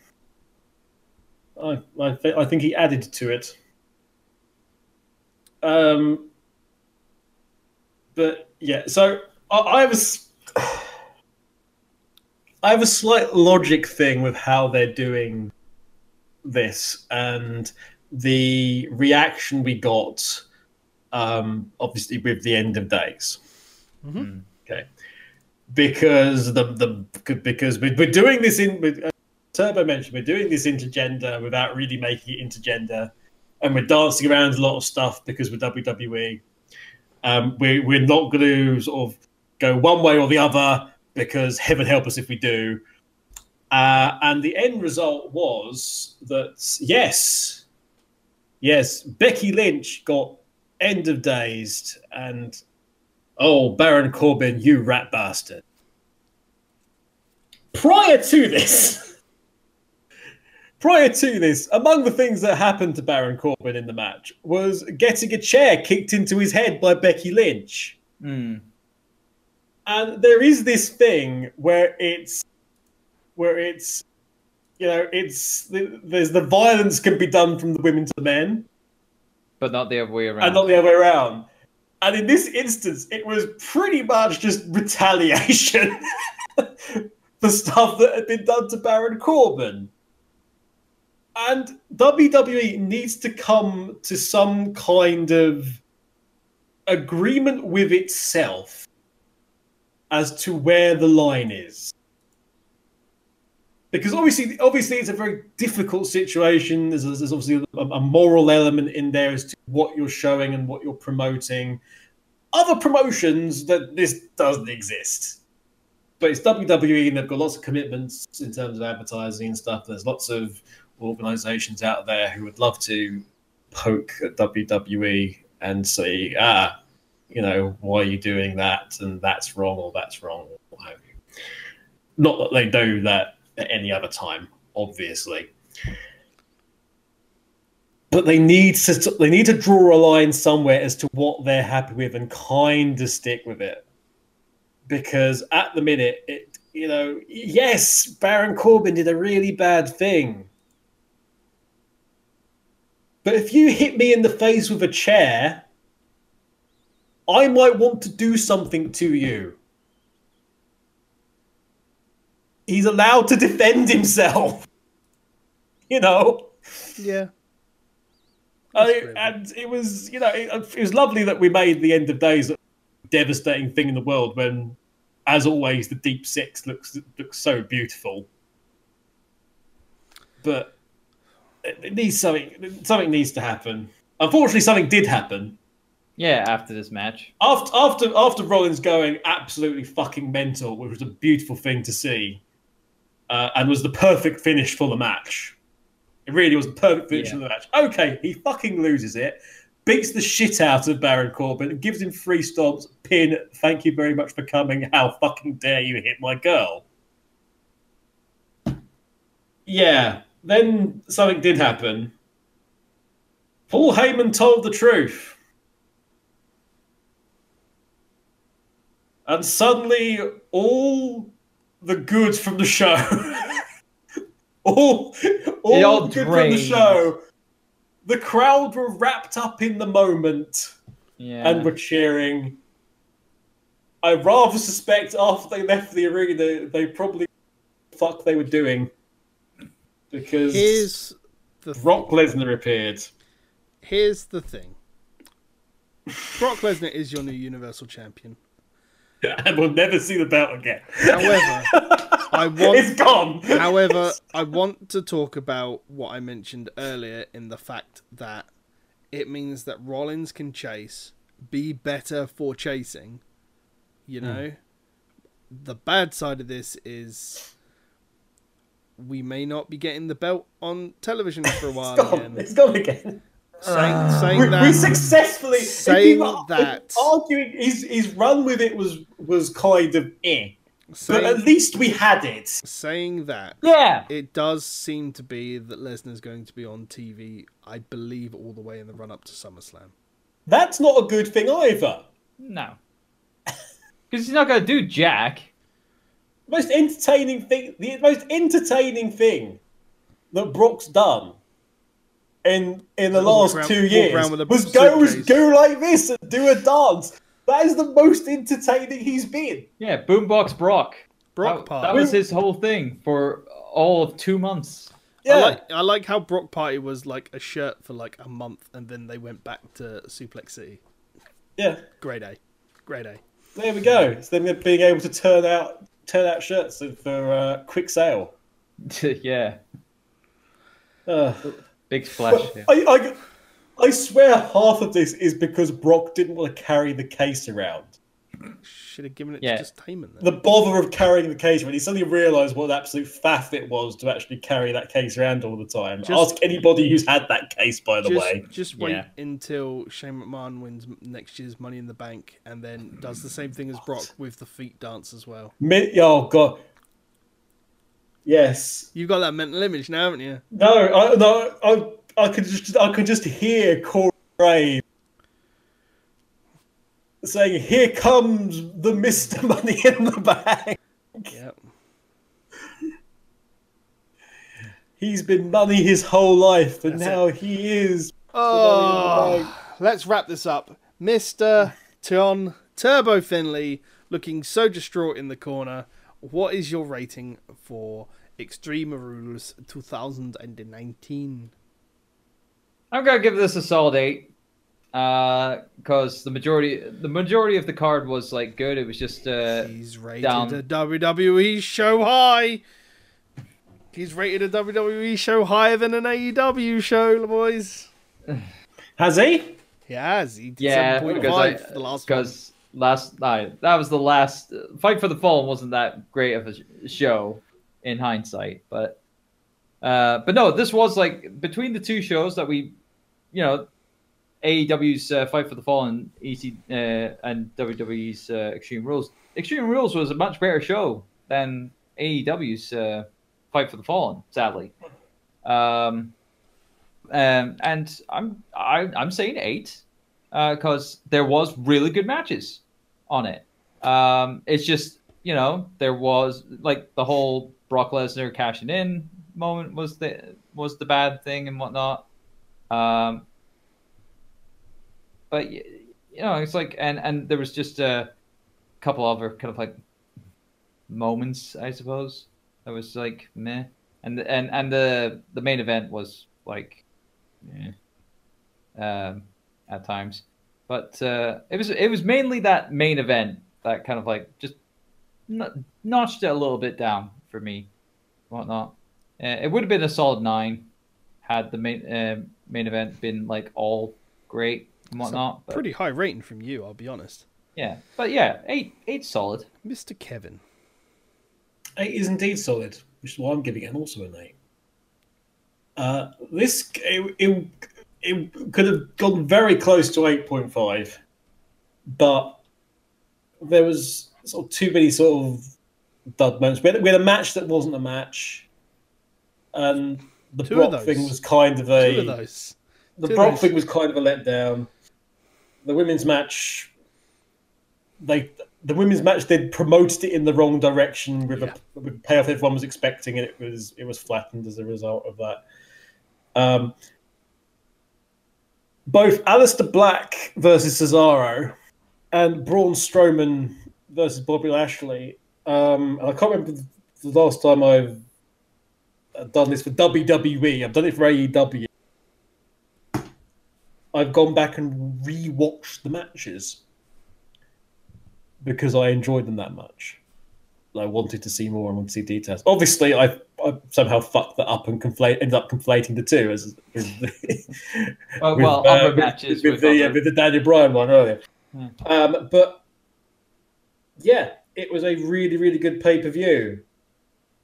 I I, th- I think he added to it. Um, but yeah, so I, I was. I have a slight logic thing with how they're doing this and the reaction we got, um, obviously with the end of days. mm, Okay, because the the because we're, we're doing this in. with- uh, Turbo mentioned we're doing this intergender without really making it intergender, and we're dancing around a lot of stuff because we're WWE. Um, we we're not going to sort of go one way or the other because heaven help us if we do. Uh, and the end result was that yes, yes, Becky Lynch got end of dazed and Oh, Baron Corbin, you rat bastard. Prior to this, prior to this, among the things that happened to Baron Corbin in the match was getting a chair kicked into his head by Becky Lynch. mm, And there is this thing where it's, where it's, you know, it's there's the violence can be done from the women to the men, but not the other way around. and not the other way around. And in this instance, it was pretty much just retaliation for stuff that had been done to Baron Corbin. And WWE needs to come to some kind of agreement with itself as to where the line is. Because obviously, obviously, it's a very difficult situation. There's, there's obviously a, a moral element in there as to what you're showing and what you're promoting. Other promotions that this doesn't exist, but it's WWE and they've got lots of commitments in terms of advertising and stuff. There's lots of organizations out there who would love to poke at WWE and say, ah, you know, why are you doing that? And that's wrong or that's wrong or what have you. Not that they do that at any other time, obviously. But they need to they need to draw a line somewhere as to what they're happy with and kind of stick with it. Because at the minute, it you know, yes, Baron Corbin did a really bad thing. But if you hit me in the face with a chair, I might want to do something to you. He's allowed to defend himself. You know? Yeah. I, and it was, you know, it, it was lovely that we made the end of days a devastating thing in the world when, as always, the Deep Six looks looks so beautiful. But it, needs something. Something needs to happen. Unfortunately, something did happen yeah, after this match. after after after Rollins going absolutely fucking mental, which was a beautiful thing to see, uh, and was the perfect finish for the match. It really was the perfect finish Yeah. for the match. Okay, he fucking loses it, beats the shit out of Baron Corbin, gives him three stomps. Pin, thank you very much for coming. How fucking dare you hit my girl? Yeah. Then something did happen. Paul Heyman told the truth. and suddenly all the goods from the show, all all, all the good from the show, the crowd were wrapped up in the moment Yeah. and were cheering. I rather suspect after they left the arena, they probably fuck they were doing because Here's the Brock Lesnar appeared. here's the thing. Brock Lesnar is your new Universal Champion. and we'll never see the belt again. However, I want it's gone. However, I want to talk about what I mentioned earlier in the fact that it means that Rollins can chase, be better for chasing. You hmm. know, the bad side of this is we may not be getting the belt on television for a while It's gone. again. It's gone again. Saying, saying We, that, we successfully saying if that- arguing his his run with it was was kind of eh, but at least we had it. saying that, Yeah. it does seem to be that Lesnar's going to be on TV. I believe all the way in the run up to SummerSlam. That's not a good thing either. No. Because he's not gonna do Jack. Most entertaining thing, the most entertaining thing that Brock's done in in the last around- two years around with a was go was go like this and do a dance. That is the most entertaining he's been. Yeah, Boombox Brock. Brock that, Party. that was his whole thing for all of two months. Yeah, I like I like how Brock Party was like a shirt for like a month and then they went back to Suplex City. yeah. Great A. Great A. There we go. So then being able to turn out turn out shirts for uh, quick sale. yeah, Uh, big splash. yeah. I, I I swear half of this is because Brock didn't want to carry the case around. Should have given it Yeah. to just Heyman then. the bother of carrying the case when he suddenly realised what an absolute faff it was to actually carry that case around all the time. Just- Ask anybody who's had that case, by the just, way. just wait Yeah. until Shane McMahon wins next year's Money in the Bank and then does the same thing as Brock with the feet dance as well. Mi- oh god, yes. You've got that mental image now, haven't you? No, I no, I I could just I could just hear Corey Graves saying, "Here comes the Mister Money in the Bank." Yep. He's been money his whole life, and That's now he is. Oh, let's wrap this up. Mr. Tion Turbo Finley looking so distraught in the corner. What is your rating for Extreme Rules 2019? I'm gonna give this a solid eight. Because the majority the majority of the card was like good. It was just uh, He's rated down. a WWE show high. He's rated a WWE show higher than an AEW show, boys. Has he? He has. He did yeah 7.5 because I the last because last night that was the last fight for the fallen wasn't that great of a show in hindsight, but uh, but no, this was like between the two shows that we, you know, AEW's uh, Fight for the Fallen, EC uh, and WWE's uh, Extreme Rules. Extreme Rules was a much better show than AEW's uh, Fight for the Fallen, sadly. Um, um, and I'm I, I'm saying eight because there was really good matches on it. Um, it's just you know there was like the whole Brock Lesnar cashing in moment was the was the bad thing and whatnot. Um, but you know it's like and and there was just a couple other kind of like moments I suppose that was like meh. And and and the the main event was like yeah um at times. But uh it was it was mainly that main event that kind of like just notched it a little bit down for me whatnot. Uh, it would have been a solid nine had the main uh, main event been like all great and whatnot but, Pretty high rating from you, I'll be honest. yeah but yeah eight eight solid Mr. Kevin. Eight is indeed solid, which is why I'm giving it also an eight. Uh, this it, it, it could have gone very close to eight point five, but there was sort of too many sort of dud moments. We had, we had a match that wasn't a match, and the Two Brock thing was kind of a Two of those. the Two of Brock those. thing was kind of a letdown. The women's match, they the women's match they promoted it in the wrong direction with Yeah. a with payoff everyone was expecting, and it was it was flattened as a result of that. Um, both Aleister Black versus Cesaro and Braun Strowman versus Bobby Lashley. Um, and I can't remember the last time I've done this for WWE. I've done it for AEW. I I've gone back and re-watched the matches because I enjoyed them that much. I wanted to see more and wanted to see details. Obviously, I, I somehow fucked that up and conflate ended up conflating the two as, as the, Well, with, well uh, other with- matches with, with, the other- uh, with the Daniel Bryan one earlier. Hmm. Um, but yeah, it was a really really good pay per view.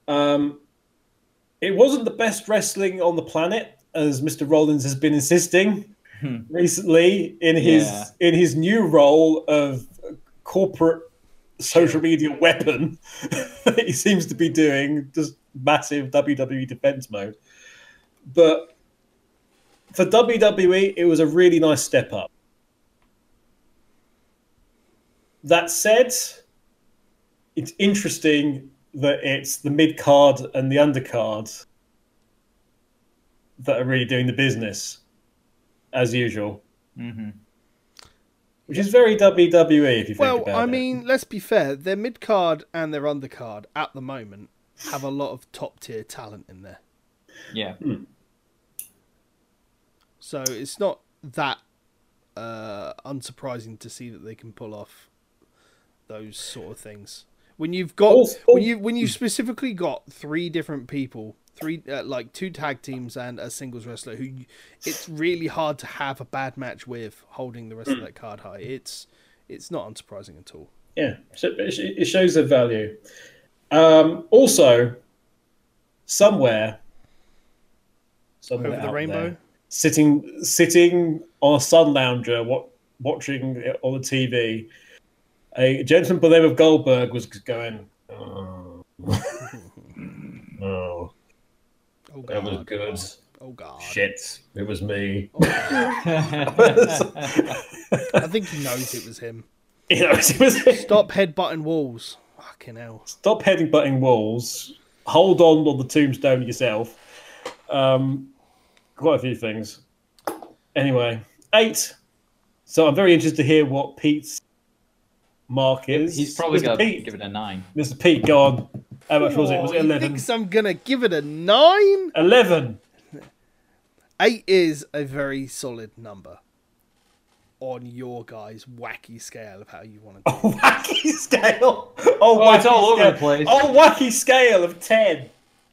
Um, it wasn't the best wrestling on the planet, as Mister Rollins has been insisting. Hmm. recently in his Yeah. in his new role of corporate social media weapon that he seems to be doing just massive WWE defense mode. But for WWE, it was a really nice step up. That said, it's interesting that it's the mid card and the undercard that are really doing the business as usual, Mhm. which is very WWE if you think Well, about I it. mean, let's be fair. Their mid card and their undercard at the moment have a lot of top tier talent in there. Yeah. So it's not that uh, unsurprising to see that they can pull off those sort of things. When you've got Also- when you when you specifically got three different people, three uh, like two tag teams and a singles wrestler who it's really hard to have a bad match with holding the rest of that card high. It's it's not unsurprising at all. Yeah, so it shows the value. Um, also, somewhere, somewhere Over the rainbow. there, sitting sitting on a sun lounger, what, watching it on the TV, a gentleman by the name of Goldberg was going, "Oh, oh Oh that was good. Oh god. Shit, it was me." I think he knows it was him. You know, it was him. Stop headbutting walls. Fucking hell. stop heading butting walls. Hold on on the tombstone yourself. Um, quite a few things. Anyway, eight. So I'm very interested to hear what Pete's mark is. He's probably going to give it a nine. Mr. Pete, go on. How much was it? Was it oh, he thinks I'm gonna give it a nine? 11. Eight is a very solid number on your guys' wacky scale of how you want to do. Oh, it. wacky scale. Oh, Oh, wacky it's all over scale. the place. Oh, wacky scale of 10.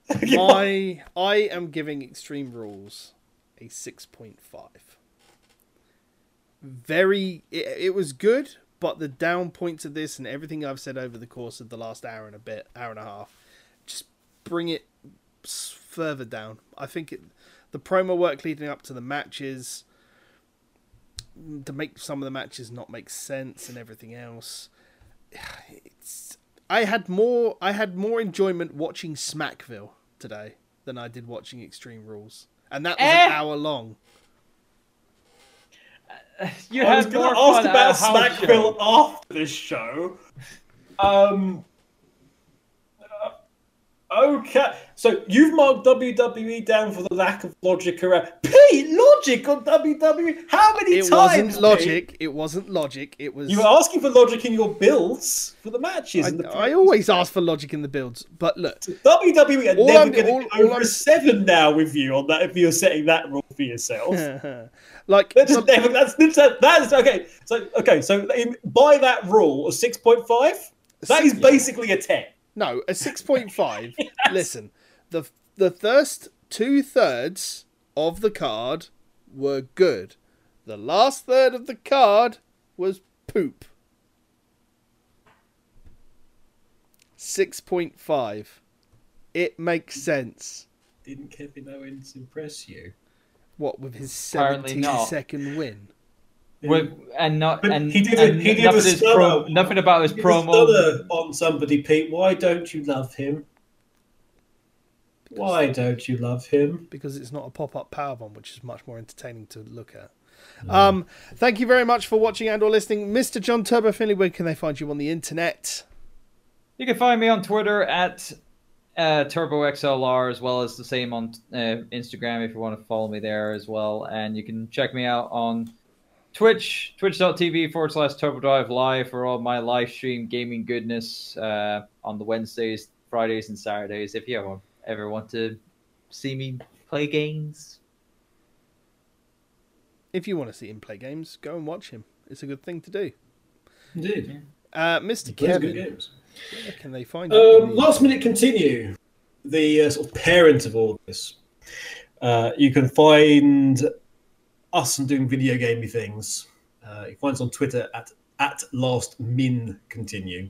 My, I am giving Extreme Rules a six point five. Very, it, it was good, but the down points of this and everything I've said over the course of the last hour and a bit, hour and a half, just bring it further down. I think it, the promo work leading up to the matches to make some of the matches not make sense and everything else. It's I had more I had more enjoyment watching Smackville today than I did watching Extreme Rules, and that was Eh. an hour long. You I was going to ask about Smackville after this show. Um. Okay, so you've marked WWE down for the lack of logic around. Pete, logic on WWE. How many It times? It wasn't Pete? logic. It wasn't logic. It was. You were asking for logic in your builds for the matches. and the I, I always ask for logic in the builds, but look, WWE are All never going to over seven now with you on that if you're setting that rule for yourself. like That's, never, that's, that's, that's okay. So okay, so in, by that rule of six point five, that is basically a ten. No, a six point five. Listen, the the first two thirds of the card were good. The last third of the card was poop. Six point five. It makes sense. Didn't Kevin Owens impress you? What with his Apparently seventeen second win? With, and not But and, he did a- and he did nothing, a his pro, nothing about his Give us promo. another on somebody, Pete. Why don't you love him? Why don't you love him? because it's not a pop-up power bomb, which is much more entertaining to look at. Um, thank you very much for watching and or listening, Mr. John Turbo Finley. Where can they find you on the internet? You can find me on Twitter at uh, TurboXLR as well as the same on uh, Instagram if you want to follow me there as well. And you can check me out on Twitch, twitch.tv forward slash Turbo Drive Live for all my live stream gaming goodness uh, on the Wednesdays, Fridays, and Saturdays. If you ever, ever want to see me play games. if you want to see him play games, go and watch him. It's a good thing to do. Indeed. Uh, Mr. Plays good Kevin, games. where can they find you? Um, last minute continue. The uh, sort of parent of all this. Uh, you can find us and doing video gamey things. Uh, you can find us on Twitter at at last min continue.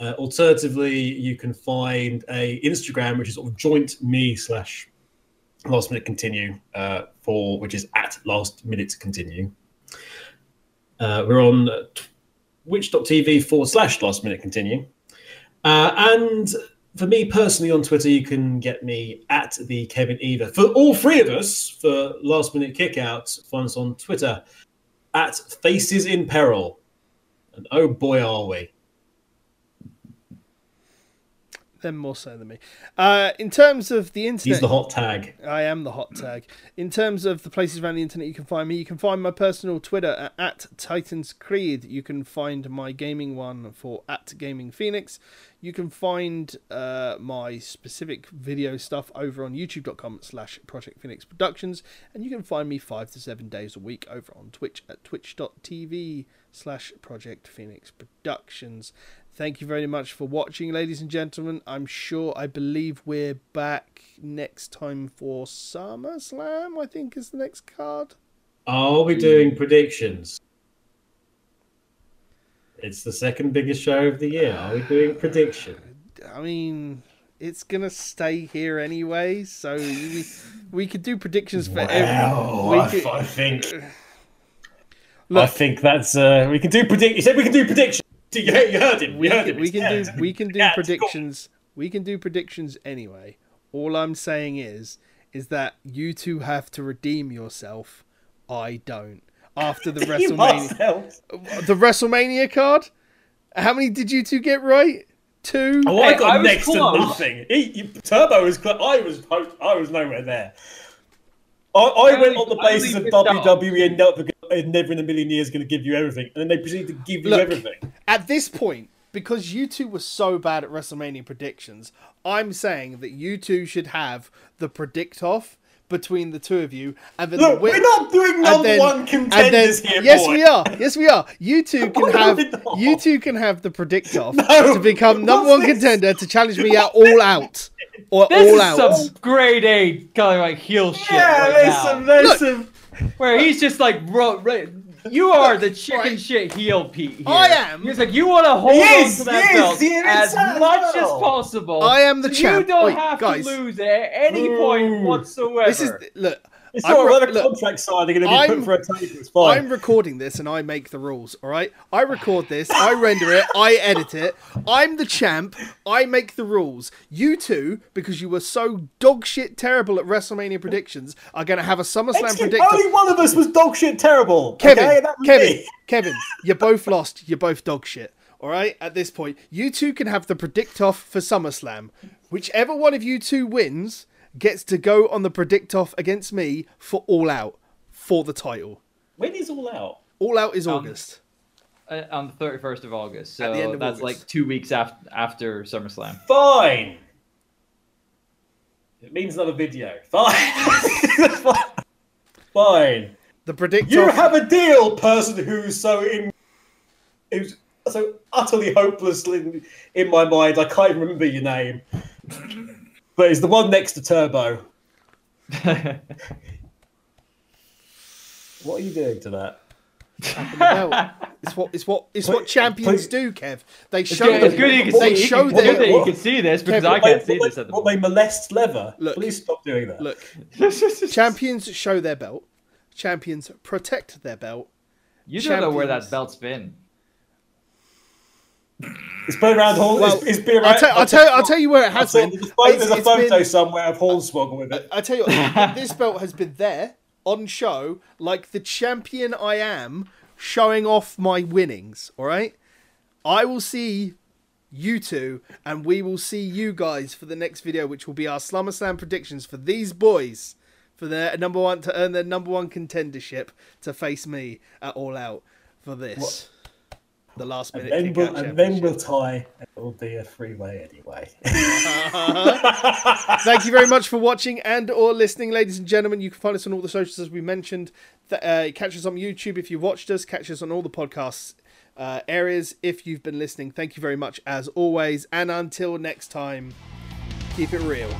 Uh, alternatively, you can find a Instagram which is sort of joint me slash last minute continue uh, for which is at last minute continue. Uh, we're on twitch.tv forward slash last minute continue. Uh, and for me personally on Twitter, you can get me at the Kevin Eva. For all three of us, for last minute kickouts, find us on Twitter at Faces in Peril. And oh boy, are we. Them more so than me. Uh, in terms of the internet, He's the hot tag. I am the hot tag. In terms of the places around the internet you can find me, you can find my personal Twitter at, at Titans Creed. You can find my gaming one for at Gaming Phoenix. You can find uh, my specific video stuff over on youtube.com slash Project Phoenix Productions. And you can find me five to seven days a week over on Twitch at twitch.tv slash Project Phoenix Productions. Thank you very much for watching, ladies and gentlemen. I'm sure, I believe we're back next time for SummerSlam, I think is the next card. Are we doing predictions? It's the second biggest show of the year. Are we doing predictions? I mean, it's going to stay here anyway, so we, we could do predictions for Well, every. I, could- I think I think that's uh, we can do predict. You said we can do predictions. You, you heard him. we you heard can, him. we can do we can do Yeah, it's predictions. We can do predictions anyway. All I'm saying is is that you two have to redeem yourself. I don't. After the WrestleMania uh, the WrestleMania card? How many did you two get right? Two? Oh, I Hey, got I next to nothing. He, he- Turbo was close. I was I was nowhere there. I, I I went only- on the basis of only picked up- WWE and never, never in a million years going to give you everything, and then they proceed to give you Look. everything. At this point, because you two were so bad at WrestleMania predictions, I'm saying that you two should have the predict off between the two of you, and then Look, the win- we're not doing number then- one and then- contenders here, yes, boy. we are. Yes, we are. You two can No, have. You two can have the predict off No. to become number What's one this? contender to challenge me at all out or This all is out. some grade A kind of like heel shit Yeah, right there's now. some, there's Look. some. Where he's just like, bro, you are the chicken Right. shit heel Pete here. I am. He's like, you want to hold He on to that belt as much as possible. I am the so champ. You don't Wait, have guys. to lose it at any point whatsoever. This is look. It's all re- look, contract side they're going to be I'm- put for a table. It's fine. I'm recording this and I make the rules, all right? I record this, I render it, I edit it. I'm the champ. I make the rules. You two, because you were so dog shit terrible at WrestleMania predictions, are going to have a SummerSlam Excuse- predictor. Only one of us was dog shit terrible. Kevin, okay? Kevin, me. Kevin, you're both lost. You're both dog shit. All right. At this point, you two can have the predict off for SummerSlam. Whichever one of you two wins gets to go on the predict off against me for All Out for the title. When is all out? All Out is Um, August. uh, on the 31st of August. So At the end of that's August. like two weeks after after SummerSlam. Fine. It means another video. Fine. Fine. The predict You have a deal, person who's so in, who's so utterly hopeless in, in my mind. I can't even remember your name, but it's the one next to Turbo. What are you doing to that? tapping the belt. It's what it's what it's what champions do, Kev. They It's show good, it's good you can they see. show it's their that you can see this because Kevin, I can't What see this at the what they molest leather. Look. Please stop doing that. look. Champions show their belt. Champions protect their belt. you don't know where that belt's been. It's been around Horn. Well, it's, it's been around. I'll tell, I'll tell, I'll tell you where it has been. It's- there's a photo been- somewhere of Hornswoggle with it. I'll tell you, what, this belt has been there on show, like the champion I am, showing off my winnings. All right, I will see you two, and we will see you guys for the next video, which will be our SummerSlam predictions for these boys for their number one to earn their number one contendership to face me at All Out for this. The last And then, we'll, and then we'll tie. and It will be a three way anyway. Thank you very much for watching and or listening, ladies and gentlemen. You can find us on all the socials as we mentioned. Uh, catch us on YouTube if you watched us. Catch us on all the podcasts uh, areas if you've been listening. Thank you very much as always, and until next time, keep it real.